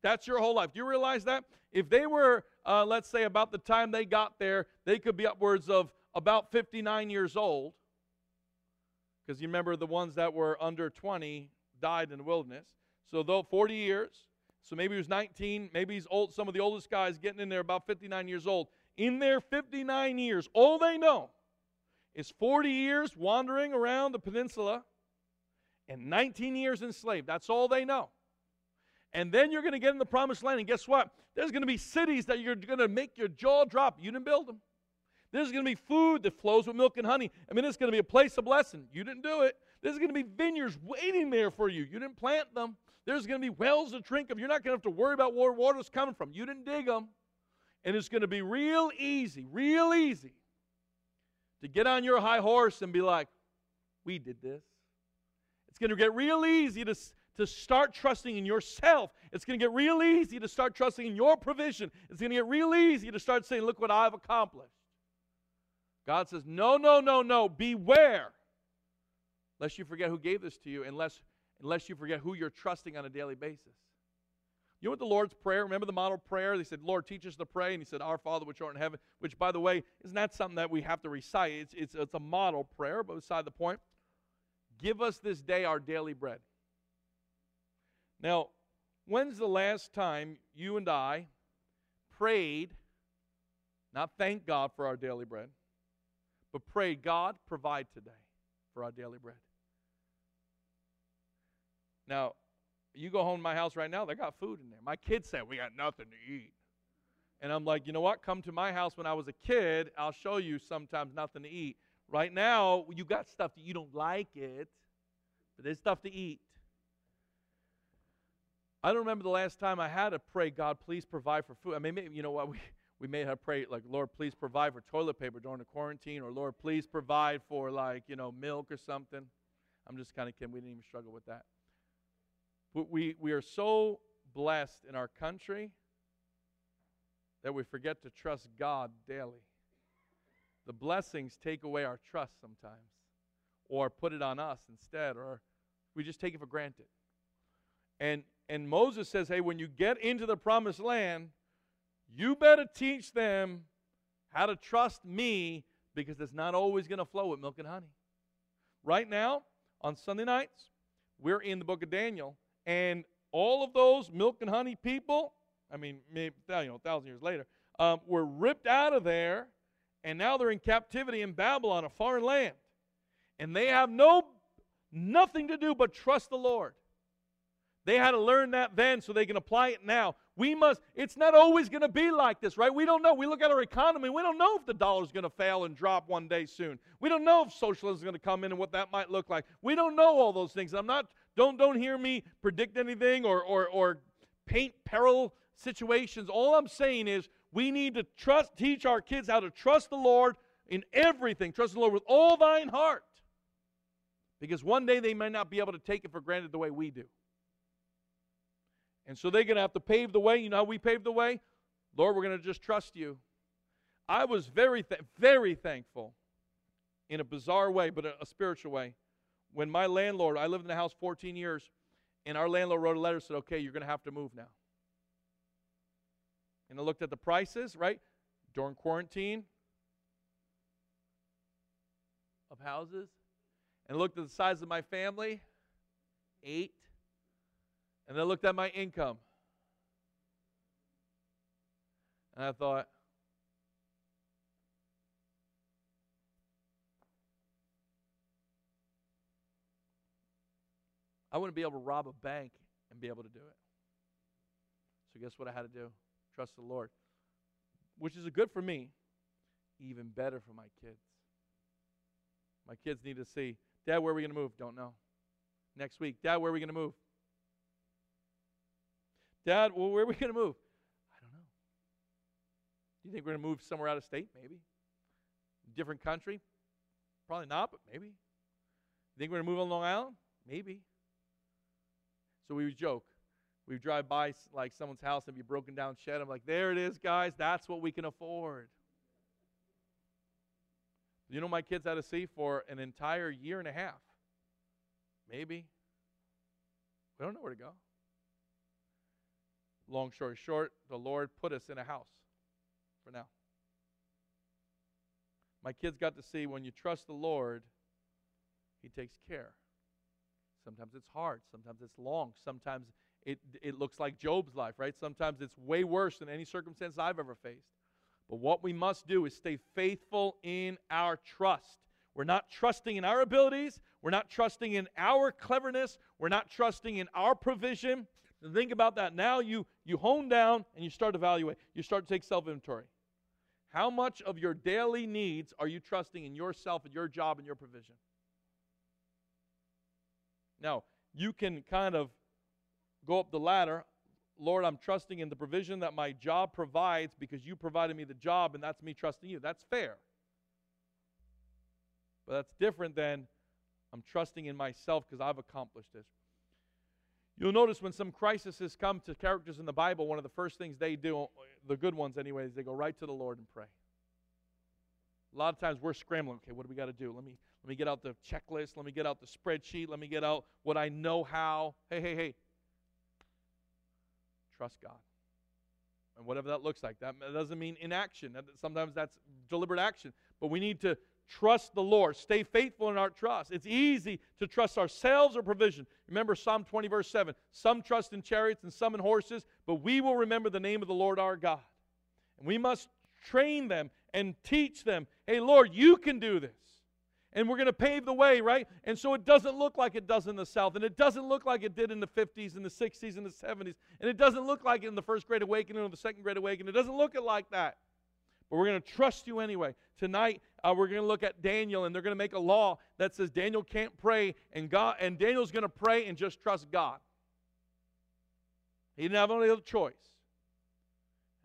That's your whole life. Do you realize that? If they were, uh, let's say, about the time they got there, they could be upwards of about 59 years old. Because you remember the ones that were under 20 died in the wilderness. So though 40 years, so maybe he was 19, maybe he's old, some of the oldest guys getting in there about 59 years old. In their 59 years, all they know is 40 years wandering around the peninsula and 19 years enslaved. That's all they know. And then you're going to get in the promised land, and guess what? There's going to be cities that you're going to make your jaw drop. You didn't build them. There's going to be food that flows with milk and honey. I mean, it's going to be a place of blessing. You didn't do it. There's going to be vineyards waiting there for you. You didn't plant them. There's going to be wells to drink of. You're not going to have to worry about where water's coming from. You didn't dig them. And it's going to be real easy, real easy to get on your high horse and be like, we did this. It's going to get real easy to, to start trusting in yourself. It's going to get real easy to start trusting in your provision. It's going to get real easy to start saying, look what I've accomplished. God says, no, no, no, no, beware, lest you forget who gave this to you, unless, unless you forget who you're trusting on a daily basis. You know what the Lord's Prayer, remember the model prayer? They said, Lord, teach us to pray. And he said, Our Father which art in heaven, which, by the way, is not something that we have to recite. It's, it's, it's a model prayer, but beside the point. Give us this day our daily bread. Now, when's the last time you and I prayed, not thank God for our daily bread, but pray, God, provide today for our daily bread. Now, you go home to my house right now, they got food in there. My kids said, We got nothing to eat. And I'm like, you know what? Come to my house when I was a kid. I'll show you sometimes nothing to eat. Right now, you got stuff that you don't like it, but there's stuff to eat. I don't remember the last time I had to pray, God, please provide for food. I mean, maybe, you know what? (laughs) We, we may have prayed, like, Lord, please provide for toilet paper during the quarantine, or Lord, please provide for, like, you know, milk or something. I'm just kind of kidding. We didn't even struggle with that. But we, we are so blessed in our country that we forget to trust God daily. The blessings take away our trust sometimes, or put it on us instead, or we just take it for granted. And and Moses says, "Hey, when you get into the promised land, you better teach them how to trust me because it's not always going to flow with milk and honey." Right now, on Sunday nights, we're in the book of Daniel, and all of those milk and honey people, I mean, maybe, you know, a thousand years later, um, were ripped out of there, and now they're in captivity in Babylon, a foreign land. And they have no nothing to do but trust the Lord. They had to learn that then so they can apply it now. We must, it's not always going to be like this, right? We don't know. We look at our economy, we don't know if the dollar is going to fail and drop one day soon. We don't know if socialism is going to come in and what that might look like. We don't know all those things. I'm not, don't, don't hear me predict anything or, or, or paint peril situations. All I'm saying is we need to trust, teach our kids how to trust the Lord in everything. Trust the Lord with all thine heart. Because one day they may not be able to take it for granted the way we do. And so they're going to have to pave the way. You know how we pave the way? Lord, we're going to just trust you. I was very, th- very thankful in a bizarre way, but a, a spiritual way. When my landlord, I lived in the house 14 years, and our landlord wrote a letter said, okay, you're going to have to move now. And I looked at the prices, right? During quarantine of houses, and looked at the size of my family eight and I looked at my income. And I thought, I wouldn't be able to rob a bank and be able to do it. So, guess what I had to do? Trust the Lord. Which is good for me, even better for my kids. My kids need to see, Dad, where are we going to move? Don't know. Next week, Dad, where are we going to move? Dad, well, where are we (laughs) going to move? I don't know. Do you think we're going to move somewhere out of state? Maybe. Different country? Probably not, but maybe. You think we're going to move on Long Island? Maybe. So we would joke. We would drive by like someone's house and be broken down shed. I'm like, there it is, guys. That's what we can afford. You know, my kids had to see for an entire year and a half. Maybe. We don't know where to go. Long story short, the Lord put us in a house for now. My kids got to see when you trust the Lord, He takes care. Sometimes it's hard, sometimes it's long, sometimes it, it looks like Job's life, right? Sometimes it's way worse than any circumstance I've ever faced. But what we must do is stay faithful in our trust. We're not trusting in our abilities. We're not trusting in our cleverness. We're not trusting in our provision. And think about that. Now you, you hone down and you start to evaluate. You start to take self inventory. How much of your daily needs are you trusting in yourself and your job and your provision? Now, you can kind of go up the ladder. Lord, I'm trusting in the provision that my job provides because you provided me the job, and that's me trusting you. That's fair. But that's different than I'm trusting in myself because I've accomplished this. You'll notice when some crises come to characters in the Bible, one of the first things they do, the good ones anyways, they go right to the Lord and pray. A lot of times we're scrambling. Okay, what do we got to do? Let me let me get out the checklist. Let me get out the spreadsheet. Let me get out what I know how. Hey, hey, hey. Trust God. And whatever that looks like. That doesn't mean inaction. Sometimes that's deliberate action. But we need to Trust the Lord. Stay faithful in our trust. It's easy to trust ourselves or provision. Remember Psalm 20, verse 7. Some trust in chariots and some in horses, but we will remember the name of the Lord our God. And we must train them and teach them hey, Lord, you can do this. And we're going to pave the way, right? And so it doesn't look like it does in the South, and it doesn't look like it did in the 50s and the 60s and the 70s, and it doesn't look like it in the first great awakening or the second great awakening. It doesn't look like that. But we're going to trust you anyway. Tonight, uh, we're going to look at Daniel, and they're going to make a law that says Daniel can't pray, and God and Daniel's going to pray and just trust God. He didn't have any other choice.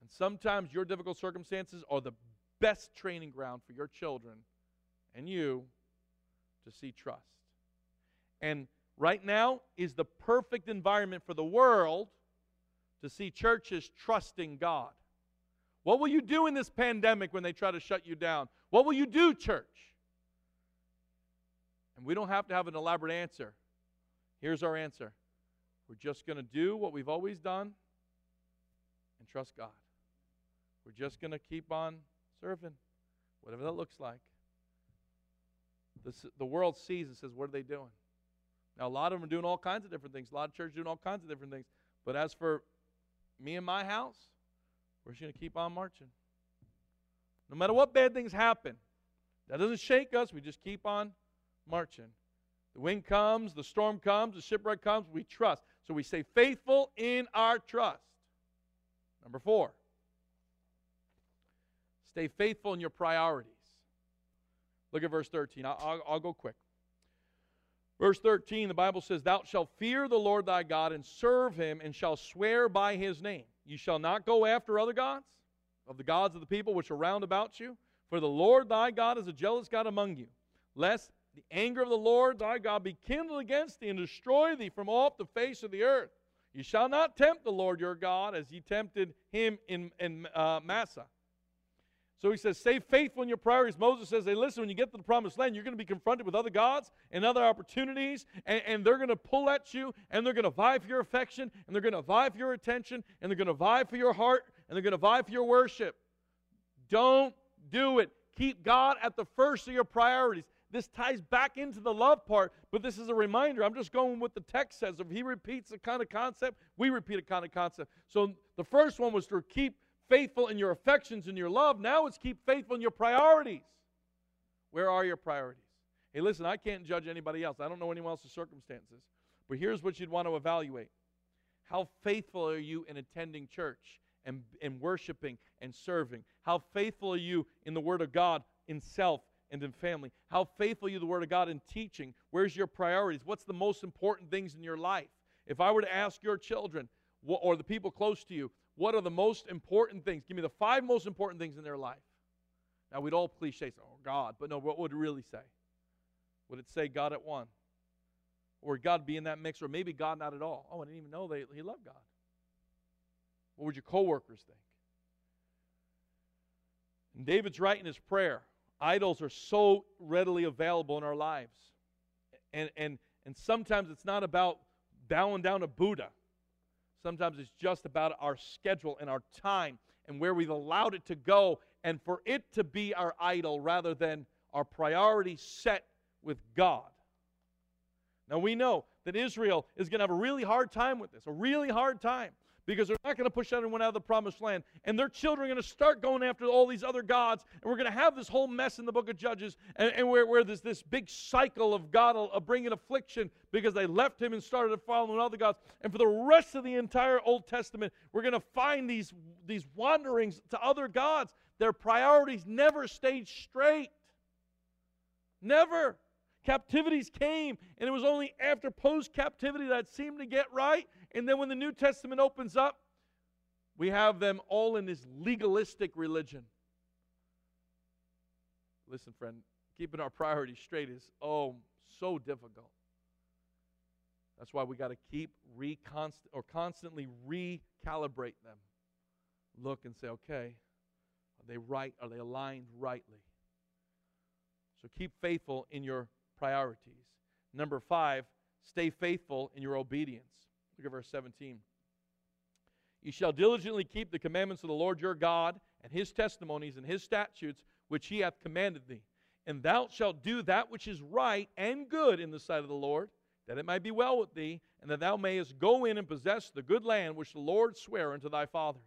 And sometimes your difficult circumstances are the best training ground for your children and you to see trust. And right now is the perfect environment for the world to see churches trusting God. What will you do in this pandemic when they try to shut you down? What will you do, church? And we don't have to have an elaborate answer. Here's our answer we're just going to do what we've always done and trust God. We're just going to keep on serving, whatever that looks like. This, the world sees and says, What are they doing? Now, a lot of them are doing all kinds of different things. A lot of churches doing all kinds of different things. But as for me and my house, we're just going to keep on marching. No matter what bad things happen, that doesn't shake us. We just keep on marching. The wind comes, the storm comes, the shipwreck comes, we trust. So we stay faithful in our trust. Number four, stay faithful in your priorities. Look at verse 13. I'll, I'll, I'll go quick. Verse 13, the Bible says, Thou shalt fear the Lord thy God and serve him, and shall swear by his name. You shall not go after other gods, of the gods of the people which are round about you. For the Lord thy God is a jealous God among you, lest the anger of the Lord thy God be kindled against thee and destroy thee from off the face of the earth. You shall not tempt the Lord your God as ye tempted him in, in uh, Massah. So he says, stay faithful in your priorities. Moses says, hey, listen, when you get to the promised land, you're going to be confronted with other gods and other opportunities, and, and they're going to pull at you, and they're going to vie for your affection, and they're going to vie for your attention, and they're going to vie for your heart, and they're going to vie for your worship. Don't do it. Keep God at the first of your priorities. This ties back into the love part, but this is a reminder. I'm just going with the text says. If he repeats a kind of concept, we repeat a kind of concept. So the first one was to keep faithful in your affections and your love. Now it's keep faithful in your priorities. Where are your priorities? Hey, listen, I can't judge anybody else. I don't know anyone else's circumstances. But here's what you'd want to evaluate How faithful are you in attending church and, and worshiping and serving? How faithful are you in the Word of God in self and in family? How faithful are you the Word of God in teaching? Where's your priorities? What's the most important things in your life? If I were to ask your children or the people close to you, what are the most important things? Give me the five most important things in their life. Now, we'd all cliche say, oh, God, but no, what would it really say? Would it say God at one? Or God be in that mix? Or maybe God not at all? Oh, I didn't even know they, he loved God. What would your coworkers think? And David's right in his prayer. Idols are so readily available in our lives. And, and, and sometimes it's not about bowing down to Buddha. Sometimes it's just about our schedule and our time and where we've allowed it to go and for it to be our idol rather than our priority set with God. Now we know that Israel is going to have a really hard time with this, a really hard time because they're not going to push everyone out of the promised land. And their children are going to start going after all these other gods. And we're going to have this whole mess in the book of Judges, and, and where, where there's this big cycle of God uh, of bringing affliction because they left him and started following other gods. And for the rest of the entire Old Testament, we're going to find these, these wanderings to other gods. Their priorities never stayed straight. Never. Captivities came, and it was only after post captivity that seemed to get right. And then when the New Testament opens up, we have them all in this legalistic religion. Listen, friend, keeping our priorities straight is, oh, so difficult. That's why we got to keep reconst- or constantly recalibrate them. Look and say, okay, are they right? Are they aligned rightly? So keep faithful in your priorities. Number five, stay faithful in your obedience. Look at verse 17. You shall diligently keep the commandments of the Lord your God and his testimonies and his statutes which he hath commanded thee. And thou shalt do that which is right and good in the sight of the Lord, that it might be well with thee, and that thou mayest go in and possess the good land which the Lord sware unto thy fathers.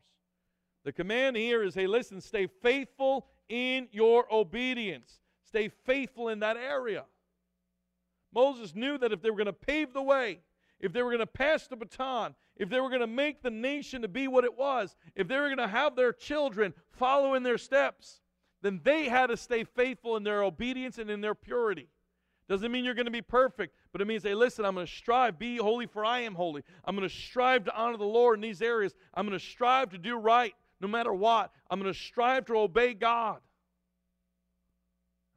The command here is hey, listen, stay faithful in your obedience. Stay faithful in that area. Moses knew that if they were going to pave the way, if they were going to pass the baton, if they were going to make the nation to be what it was, if they were going to have their children follow in their steps, then they had to stay faithful in their obedience and in their purity. Doesn't mean you're going to be perfect, but it means, hey, listen, I'm going to strive, be holy for I am holy. I'm going to strive to honor the Lord in these areas. I'm going to strive to do right no matter what. I'm going to strive to obey God.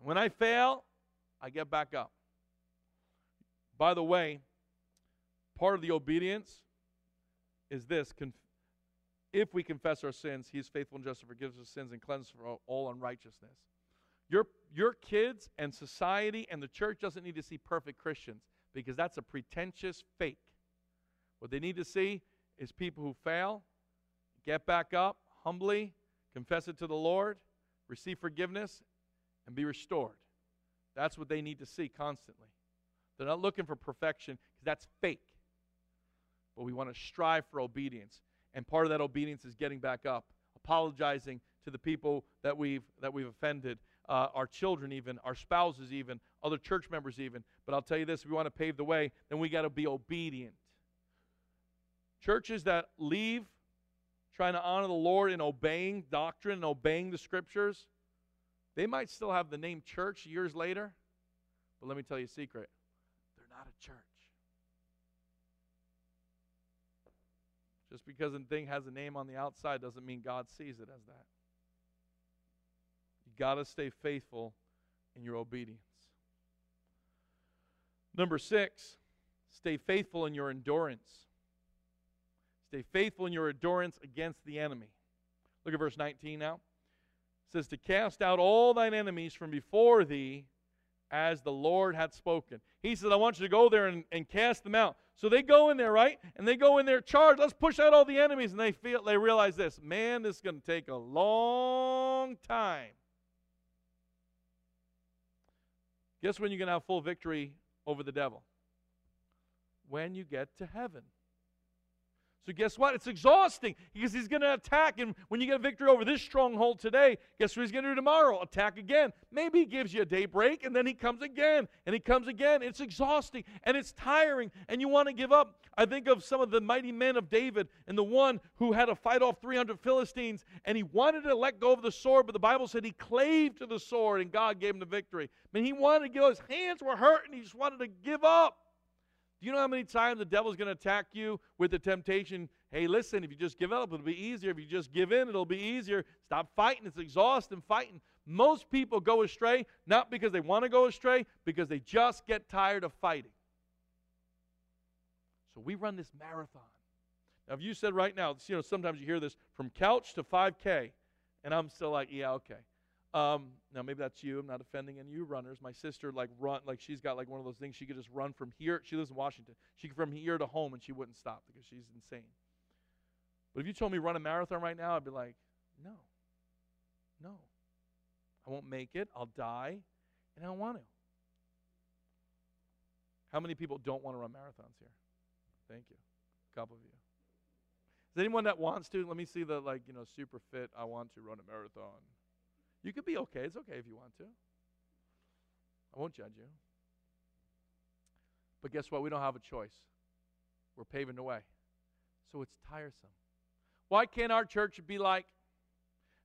When I fail, I get back up. By the way, part of the obedience is this if we confess our sins, He is faithful and just to forgive us sins and cleanse us from all unrighteousness. Your, your kids and society and the church doesn't need to see perfect Christians because that's a pretentious fake. What they need to see is people who fail, get back up humbly, confess it to the Lord, receive forgiveness, and be restored. That's what they need to see constantly. They're not looking for perfection because that's fake. But we want to strive for obedience. And part of that obedience is getting back up, apologizing to the people that we've, that we've offended, uh, our children, even, our spouses, even, other church members, even. But I'll tell you this if we want to pave the way, then we got to be obedient. Churches that leave trying to honor the Lord in obeying doctrine and obeying the scriptures, they might still have the name church years later. But let me tell you a secret they're not a church. Just because a thing has a name on the outside doesn't mean God sees it as that. You got to stay faithful in your obedience. Number six, stay faithful in your endurance. Stay faithful in your endurance against the enemy. Look at verse 19 now. It says, To cast out all thine enemies from before thee as the Lord hath spoken. He says, I want you to go there and, and cast them out. So they go in there, right? And they go in there, charge, let's push out all the enemies. And they feel they realize this, man, this is going to take a long time. Guess when you're going to have full victory over the devil? When you get to heaven. So, guess what? It's exhausting because he's going to attack. And when you get a victory over this stronghold today, guess what he's going to do tomorrow? Attack again. Maybe he gives you a day break and then he comes again and he comes again. It's exhausting and it's tiring and you want to give up. I think of some of the mighty men of David and the one who had to fight off 300 Philistines and he wanted to let go of the sword, but the Bible said he clave to the sword and God gave him the victory. I mean, he wanted to give, his hands were hurt and he just wanted to give up. Do you know how many times the devil's going to attack you with the temptation? Hey, listen, if you just give up, it'll be easier. If you just give in, it'll be easier. Stop fighting. It's exhausting fighting. Most people go astray not because they want to go astray, because they just get tired of fighting. So we run this marathon. Now, if you said right now, you know, sometimes you hear this from couch to 5K, and I'm still like, yeah, okay. Um, now maybe that's you. I'm not offending any you runners. My sister like run like she's got like one of those things. She could just run from here. She lives in Washington. She could from here to home and she wouldn't stop because she's insane. But if you told me run a marathon right now, I'd be like, no, no, I won't make it. I'll die, and I don't want to. How many people don't want to run marathons here? Thank you. A couple of you. Is anyone that wants to? Let me see the like you know super fit. I want to run a marathon. You could be okay. It's okay if you want to. I won't judge you. But guess what? We don't have a choice. We're paving the way. So it's tiresome. Why can't our church be like?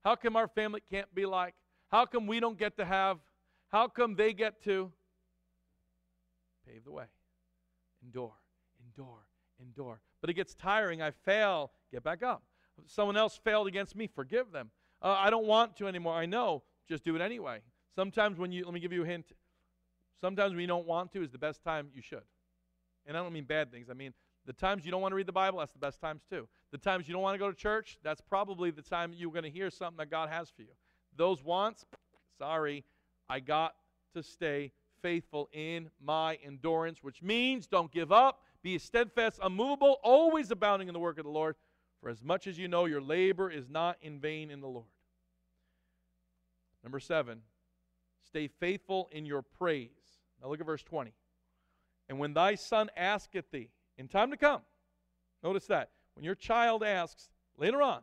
How come our family can't be like? How come we don't get to have? How come they get to? Pave the way. Endure, endure, endure. But it gets tiring. I fail. Get back up. Someone else failed against me. Forgive them. Uh, I don't want to anymore. I know. Just do it anyway. Sometimes when you, let me give you a hint. Sometimes when you don't want to is the best time you should. And I don't mean bad things. I mean, the times you don't want to read the Bible, that's the best times too. The times you don't want to go to church, that's probably the time you're going to hear something that God has for you. Those wants, sorry, I got to stay faithful in my endurance, which means don't give up, be steadfast, unmovable, always abounding in the work of the Lord, for as much as you know, your labor is not in vain in the Lord. Number seven, stay faithful in your praise. Now look at verse 20. And when thy son asketh thee, in time to come, notice that. When your child asks later on,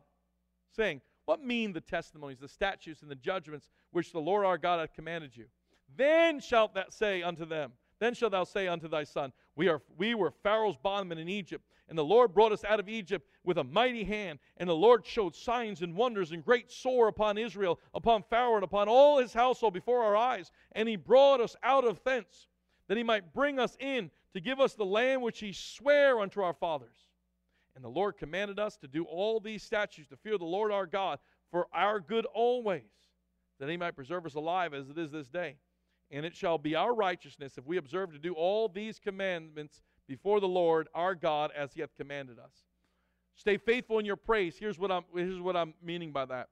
saying, What mean the testimonies, the statutes, and the judgments which the Lord our God hath commanded you? Then shalt thou say unto them, Then shalt thou say unto thy son, We are we were Pharaoh's bondmen in Egypt, and the Lord brought us out of Egypt with a mighty hand, and the Lord showed signs and wonders and great sore upon Israel, upon Pharaoh, and upon all his household before our eyes. And he brought us out of thence, that he might bring us in to give us the land which he sware unto our fathers. And the Lord commanded us to do all these statutes, to fear the Lord our God, for our good always, that he might preserve us alive as it is this day. And it shall be our righteousness if we observe to do all these commandments before the Lord our God as he hath commanded us. Stay faithful in your praise. Here's what I'm, here's what I'm meaning by that.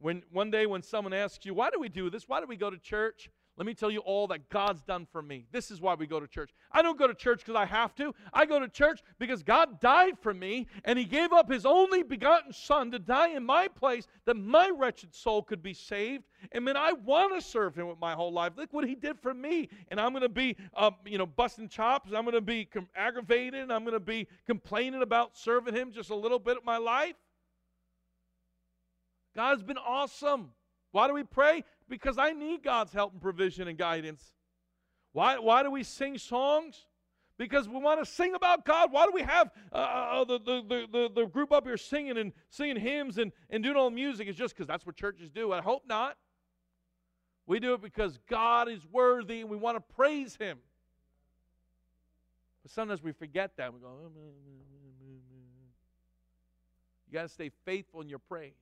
When one day when someone asks you, why do we do this? Why do we go to church? Let me tell you all that God's done for me. This is why we go to church. I don't go to church because I have to. I go to church because God died for me and He gave up His only begotten Son to die in my place that my wretched soul could be saved. And man, I want to serve Him with my whole life. Look what He did for me. And I'm going to be, uh, you know, busting chops. I'm going to be com- aggravated. I'm going to be complaining about serving Him just a little bit of my life. God's been awesome. Why do we pray? Because I need God's help and provision and guidance. Why, why do we sing songs? Because we want to sing about God. Why do we have uh, uh, uh the, the, the, the, group up here singing and singing hymns and, and doing all the music? It's just because that's what churches do. I hope not. We do it because God is worthy and we want to praise Him. But sometimes we forget that. We go, oh, you got to stay faithful in your praise.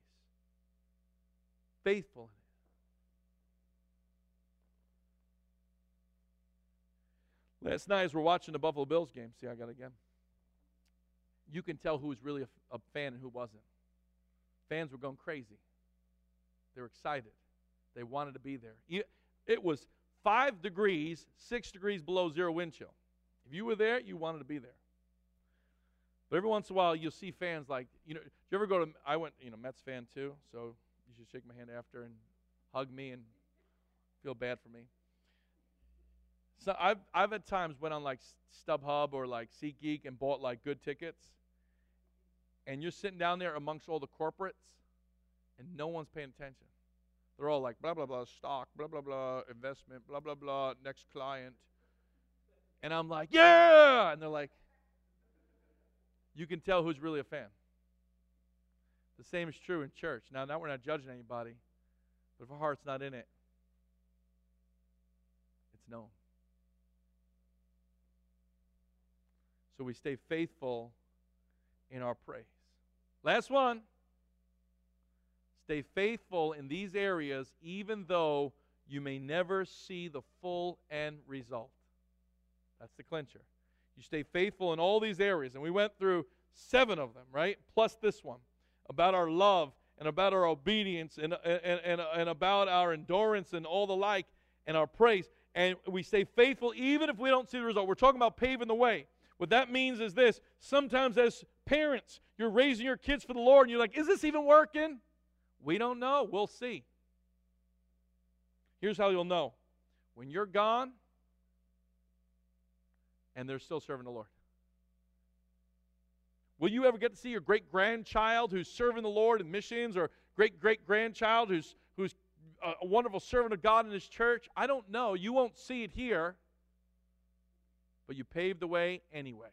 Faithful Last night, as we're watching the Buffalo Bills game, see, I got it again. You can tell who was really a, a fan and who wasn't. Fans were going crazy. They were excited. They wanted to be there. It was five degrees, six degrees below zero wind chill. If you were there, you wanted to be there. But every once in a while, you'll see fans like, you know, do you ever go to, I went, you know, Mets fan too, so you should shake my hand after and hug me and feel bad for me. So I've I've at times went on like StubHub or like SeatGeek and bought like good tickets, and you're sitting down there amongst all the corporates, and no one's paying attention. They're all like blah blah blah stock, blah blah blah investment, blah blah blah next client, and I'm like yeah, and they're like, you can tell who's really a fan. The same is true in church. Now, now we're not judging anybody, but if our heart's not in it, it's known. So we stay faithful in our praise. Last one. Stay faithful in these areas, even though you may never see the full end result. That's the clincher. You stay faithful in all these areas. And we went through seven of them, right? Plus this one about our love and about our obedience and, and, and, and about our endurance and all the like and our praise. And we stay faithful even if we don't see the result. We're talking about paving the way. What that means is this sometimes, as parents, you're raising your kids for the Lord and you're like, is this even working? We don't know. We'll see. Here's how you'll know when you're gone and they're still serving the Lord. Will you ever get to see your great grandchild who's serving the Lord in missions or great great grandchild who's, who's uh, a wonderful servant of God in his church? I don't know. You won't see it here but you paved the way anyway.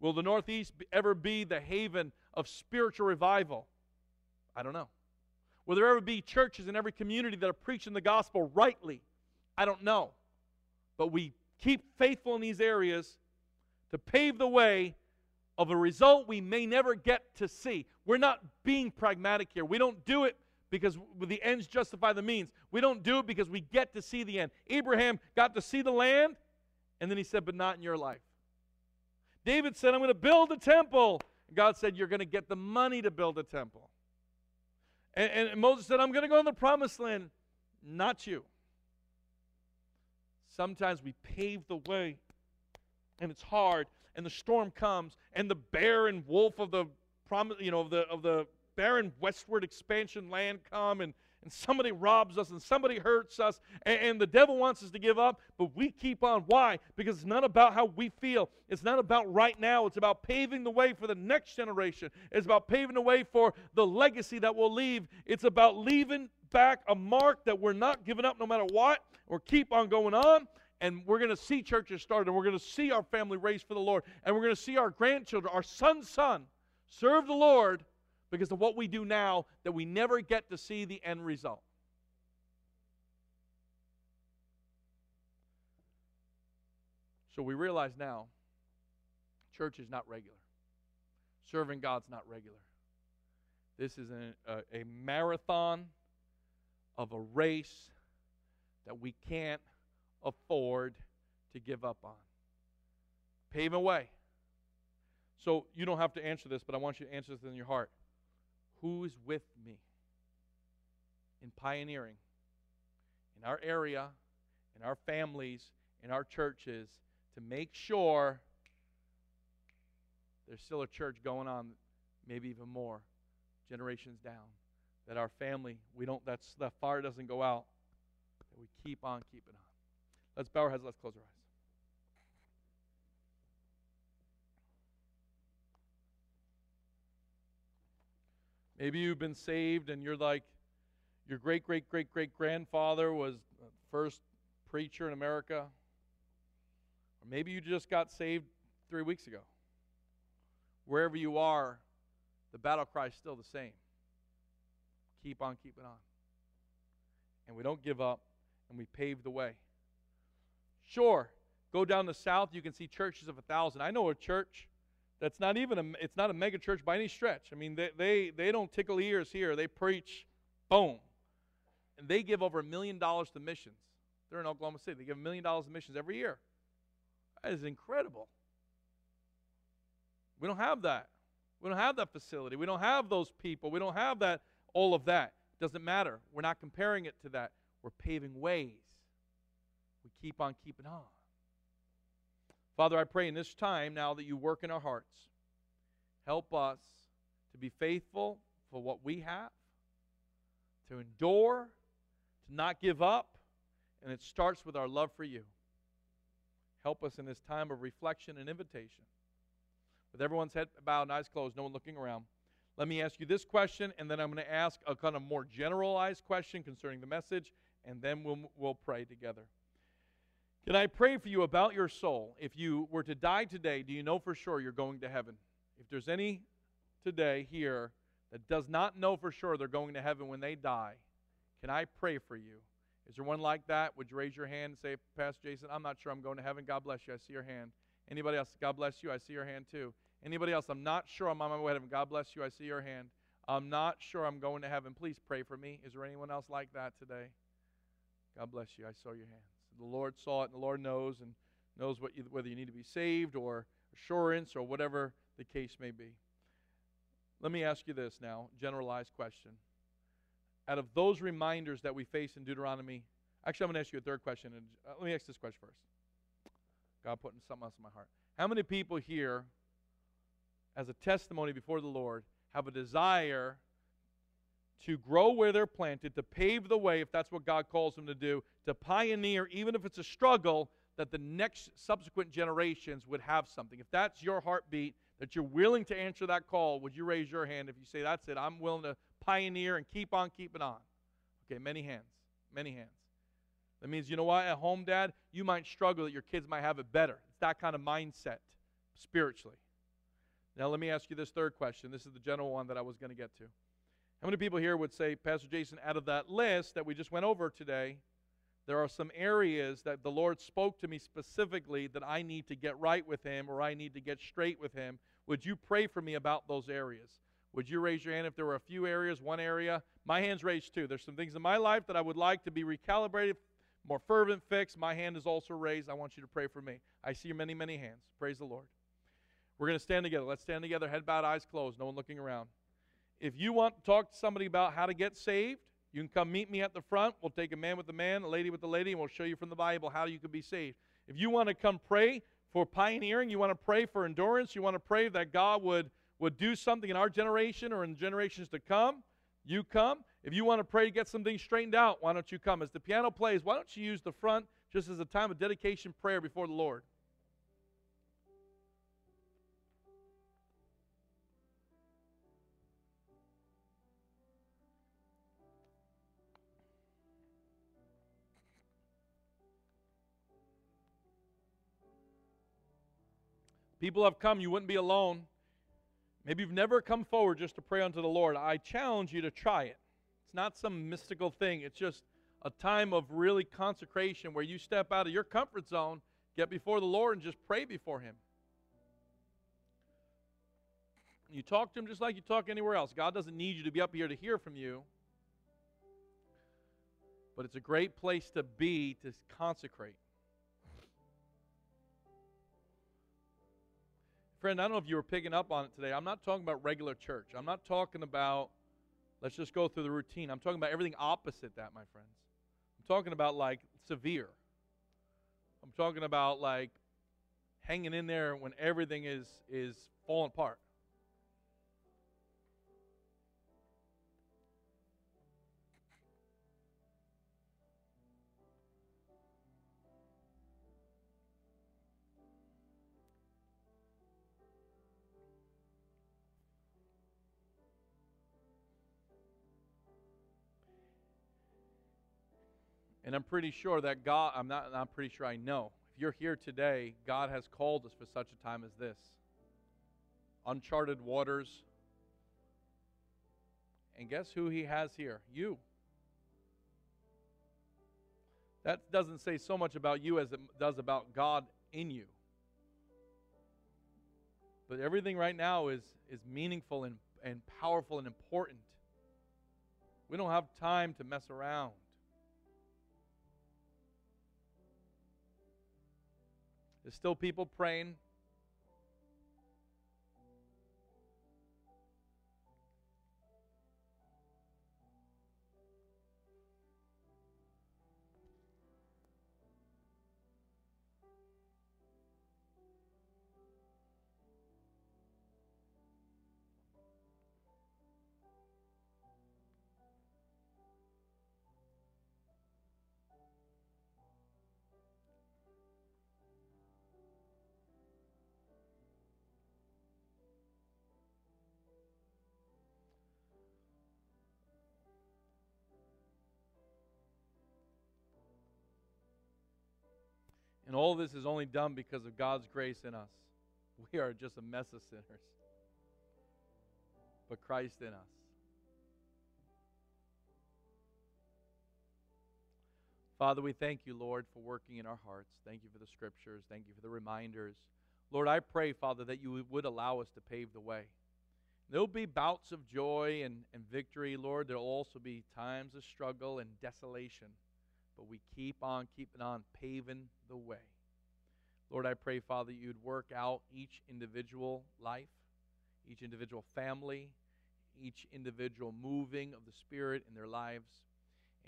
Will the Northeast ever be the haven of spiritual revival? I don't know. Will there ever be churches in every community that are preaching the gospel rightly? I don't know. But we keep faithful in these areas to pave the way of a result we may never get to see. We're not being pragmatic here. We don't do it because the ends justify the means. We don't do it because we get to see the end. Abraham got to see the land, and then he said, But not in your life. David said, I'm going to build a temple. God said, You're going to get the money to build a temple. And, and Moses said, I'm going to go in the promised land. Not you. Sometimes we pave the way, and it's hard, and the storm comes, and the bear and wolf of the you know, of the of the barren westward expansion land come and and somebody robs us and somebody hurts us and, and, the devil wants us to give up, but we keep on. Why? Because it's not about how we feel. It's not about right now. It's about paving the way for the next generation. It's about paving the way for the legacy that we'll leave. It's about leaving back a mark that we're not giving up no matter what or keep on going on. and we're going to see churches started, and we're going to see our family raised for the Lord, and we're going to see our grandchildren, our son's son, serve the Lord because of what we do now that we never get to see the end result. So we realize now church is not regular. Serving God's not regular. This is a, a, marathon of a race that we can't afford to give up on. Pave a way. So you don't have to answer this, but I want you to answer this in your heart. Who's with me in pioneering in our area, in our families, in our churches to make sure there's still a church going on, maybe even more generations down. That our family, we don't, that's, that fire doesn't go out. That we keep on keeping on. Let's bow our heads, let's close our eyes. Maybe you've been saved and you're like, your great great great great grandfather was the first preacher in America. Or maybe you just got saved three weeks ago. Wherever you are, the battle cry is still the same. Keep on keeping on. And we don't give up, and we pave the way. Sure, go down the south, you can see churches of a thousand. I know a church that's not even a it's not a mega church by any stretch. I mean, they they, they don't tickle ears here. They preach, boom. And they give over a million dollars to missions. They're in Oklahoma City. They give a million dollars to missions every year. That is incredible. We don't have that. We don't have that facility. We don't have those people. We don't have that, all of that. Doesn't matter. We're not comparing it to that. We're paving ways. We keep on keeping on. Father, I pray in this time now that you work in our hearts, help us to be faithful for what we have, to endure, to not give up, and it starts with our love for you. Help us in this time of reflection and invitation. With everyone's head bowed and eyes closed, no one looking around, let me ask you this question, and then I'm going to ask a kind of more generalized question concerning the message, and then we'll, we'll pray together. Can I pray for you about your soul? If you were to die today, do you know for sure you're going to heaven? If there's any today here that does not know for sure they're going to heaven when they die, can I pray for you? Is there one like that? Would you raise your hand and say, Pastor Jason, I'm not sure I'm going to heaven. God bless you. I see your hand. Anybody else? God bless you. I see your hand too. Anybody else? I'm not sure I'm on my way to heaven. God bless you. I see your hand. I'm not sure I'm going to heaven. Please pray for me. Is there anyone else like that today? God bless you. I saw your hands. The Lord saw it, and the Lord knows, and knows what you, whether you need to be saved or assurance or whatever the case may be. Let me ask you this now, generalized question. Out of those reminders that we face in Deuteronomy, actually, I'm going to ask you a third question. And uh, let me ask this question first. God putting something else in my heart. How many people here as a testimony before the Lord, have a desire to grow where they're planted, to pave the way, if that's what God calls them to do, to pioneer, even if it's a struggle, that the next subsequent generations would have something. If that's your heartbeat, that you're willing to answer that call, would you raise your hand if you say, That's it, I'm willing to pioneer and keep on keeping on? Okay, many hands. Many hands. That means, you know what, at home, Dad, you might struggle that your kids might have it better. It's that kind of mindset spiritually. Now, let me ask you this third question. This is the general one that I was going to get to. How many people here would say, Pastor Jason, out of that list that we just went over today, there are some areas that the Lord spoke to me specifically that I need to get right with Him or I need to get straight with Him? Would you pray for me about those areas? Would you raise your hand if there were a few areas, one area? My hand's raised too. There's some things in my life that I would like to be recalibrated, more fervent, fixed. My hand is also raised. I want you to pray for me. I see many, many hands. Praise the Lord. We're going to stand together. Let's stand together, head bowed, eyes closed, no one looking around. If you want to talk to somebody about how to get saved, you can come meet me at the front. We'll take a man with a man, a lady with a lady, and we'll show you from the Bible how you can be saved. If you want to come pray for pioneering, you want to pray for endurance, you want to pray that God would, would do something in our generation or in generations to come, you come. If you want to pray to get some things straightened out, why don't you come? As the piano plays, why don't you use the front just as a time of dedication prayer before the Lord? People have come, you wouldn't be alone. Maybe you've never come forward just to pray unto the Lord. I challenge you to try it. It's not some mystical thing, it's just a time of really consecration where you step out of your comfort zone, get before the Lord, and just pray before Him. You talk to Him just like you talk anywhere else. God doesn't need you to be up here to hear from you, but it's a great place to be to consecrate. Friend, I don't know if you were picking up on it today. I'm not talking about regular church. I'm not talking about, let's just go through the routine. I'm talking about everything opposite that, my friends. I'm talking about like severe. I'm talking about like hanging in there when everything is is falling apart. I'm pretty sure that God, I'm not, I'm pretty sure I know. If you're here today, God has called us for such a time as this. Uncharted waters. And guess who He has here? You. That doesn't say so much about you as it does about God in you. But everything right now is, is meaningful and, and powerful and important. We don't have time to mess around. There's still people praying. And all this is only done because of God's grace in us. We are just a mess of sinners. But Christ in us. Father, we thank you, Lord, for working in our hearts. Thank you for the scriptures. Thank you for the reminders. Lord, I pray, Father, that you would allow us to pave the way. There'll be bouts of joy and, and victory, Lord. There'll also be times of struggle and desolation but we keep on keeping on paving the way. Lord, I pray, Father, you'd work out each individual life, each individual family, each individual moving of the Spirit in their lives.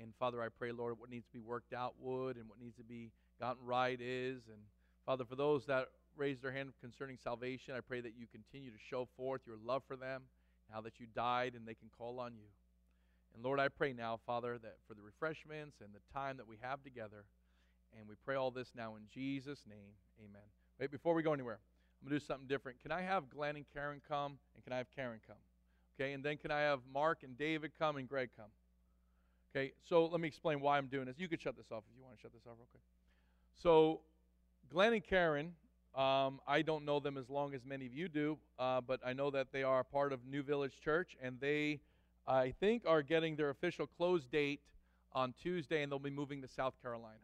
And Father, I pray, Lord, what needs to be worked out would and what needs to be gotten right is. And Father, for those that raise their hand concerning salvation, I pray that you continue to show forth your love for them, now that you died and they can call on you. And Lord, I pray now, Father, that for the refreshments and the time that we have together, and we pray all this now in Jesus' name. Amen. Wait, before we go anywhere, I'm going to do something different. Can I have Glenn and Karen come? And can I have Karen come? Okay, and then can I have Mark and David come and Greg come? Okay, so let me explain why I'm doing this. You could shut this off if you want to shut this off real quick. So, Glenn and Karen, um, I don't know them as long as many of you do, uh, but I know that they are part of New Village Church, and they I think, are getting their official close date on Tuesday, and they'll be moving to South Carolina.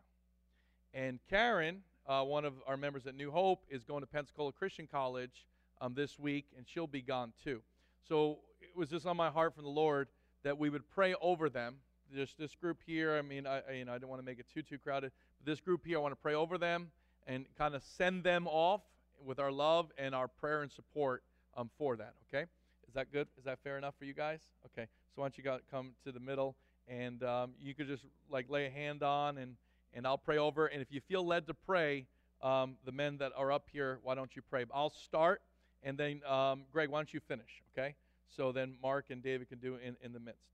And Karen, uh, one of our members at New Hope, is going to Pensacola Christian College um, this week, and she'll be gone too. So it was just on my heart from the Lord that we would pray over them. Just this group here, I mean, I, I you know, I don't want to make it too too crowded. But this group here, I want to pray over them and kind of send them off with our love and our prayer and support um, for that. Okay. Is that good? Is that fair enough for you guys? Okay. So why don't you come to the middle and um, you could just like lay a hand on and and I'll pray over. And if you feel led to pray, um, the men that are up here, why don't you pray? I'll start and then um, Greg, why don't you finish? Okay. So then Mark and David can do in in the midst.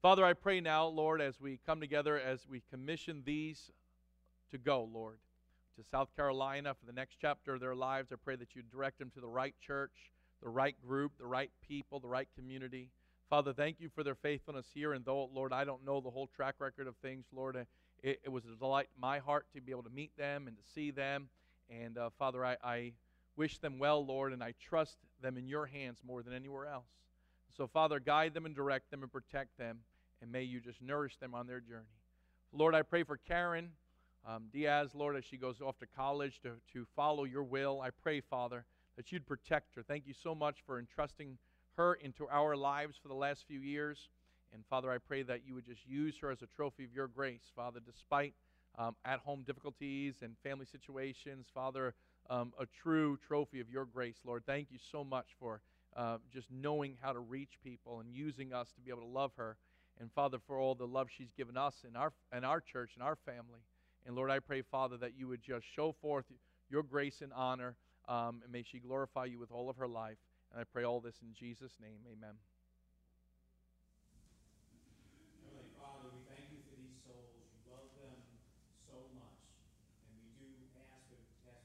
Father, I pray now, Lord, as we come together, as we commission these to go, Lord, to South Carolina for the next chapter of their lives, I pray that you direct them to the right church the right group, the right people, the right community. Father, thank you for their faithfulness here. And though, Lord, I don't know the whole track record of things, Lord, it, it was a delight my heart to be able to meet them and to see them. And uh, Father, I, I wish them well, Lord, and I trust them in your hands more than anywhere else. So, Father, guide them and direct them and protect them, and may you just nourish them on their journey. Lord, I pray for Karen um, Diaz, Lord, as she goes off to college to, to follow your will. I pray, Father, that you'd protect her. Thank you so much for entrusting her into our lives for the last few years. And Father, I pray that you would just use her as a trophy of your grace, Father, despite um, at home difficulties and family situations. Father, um, a true trophy of your grace, Lord. Thank you so much for uh, just knowing how to reach people and using us to be able to love her. And Father, for all the love she's given us in our, in our church and our family. And Lord, I pray, Father, that you would just show forth your grace and honor, um, and may she glorify you with all of her life. And I pray all this in Jesus' name. Amen.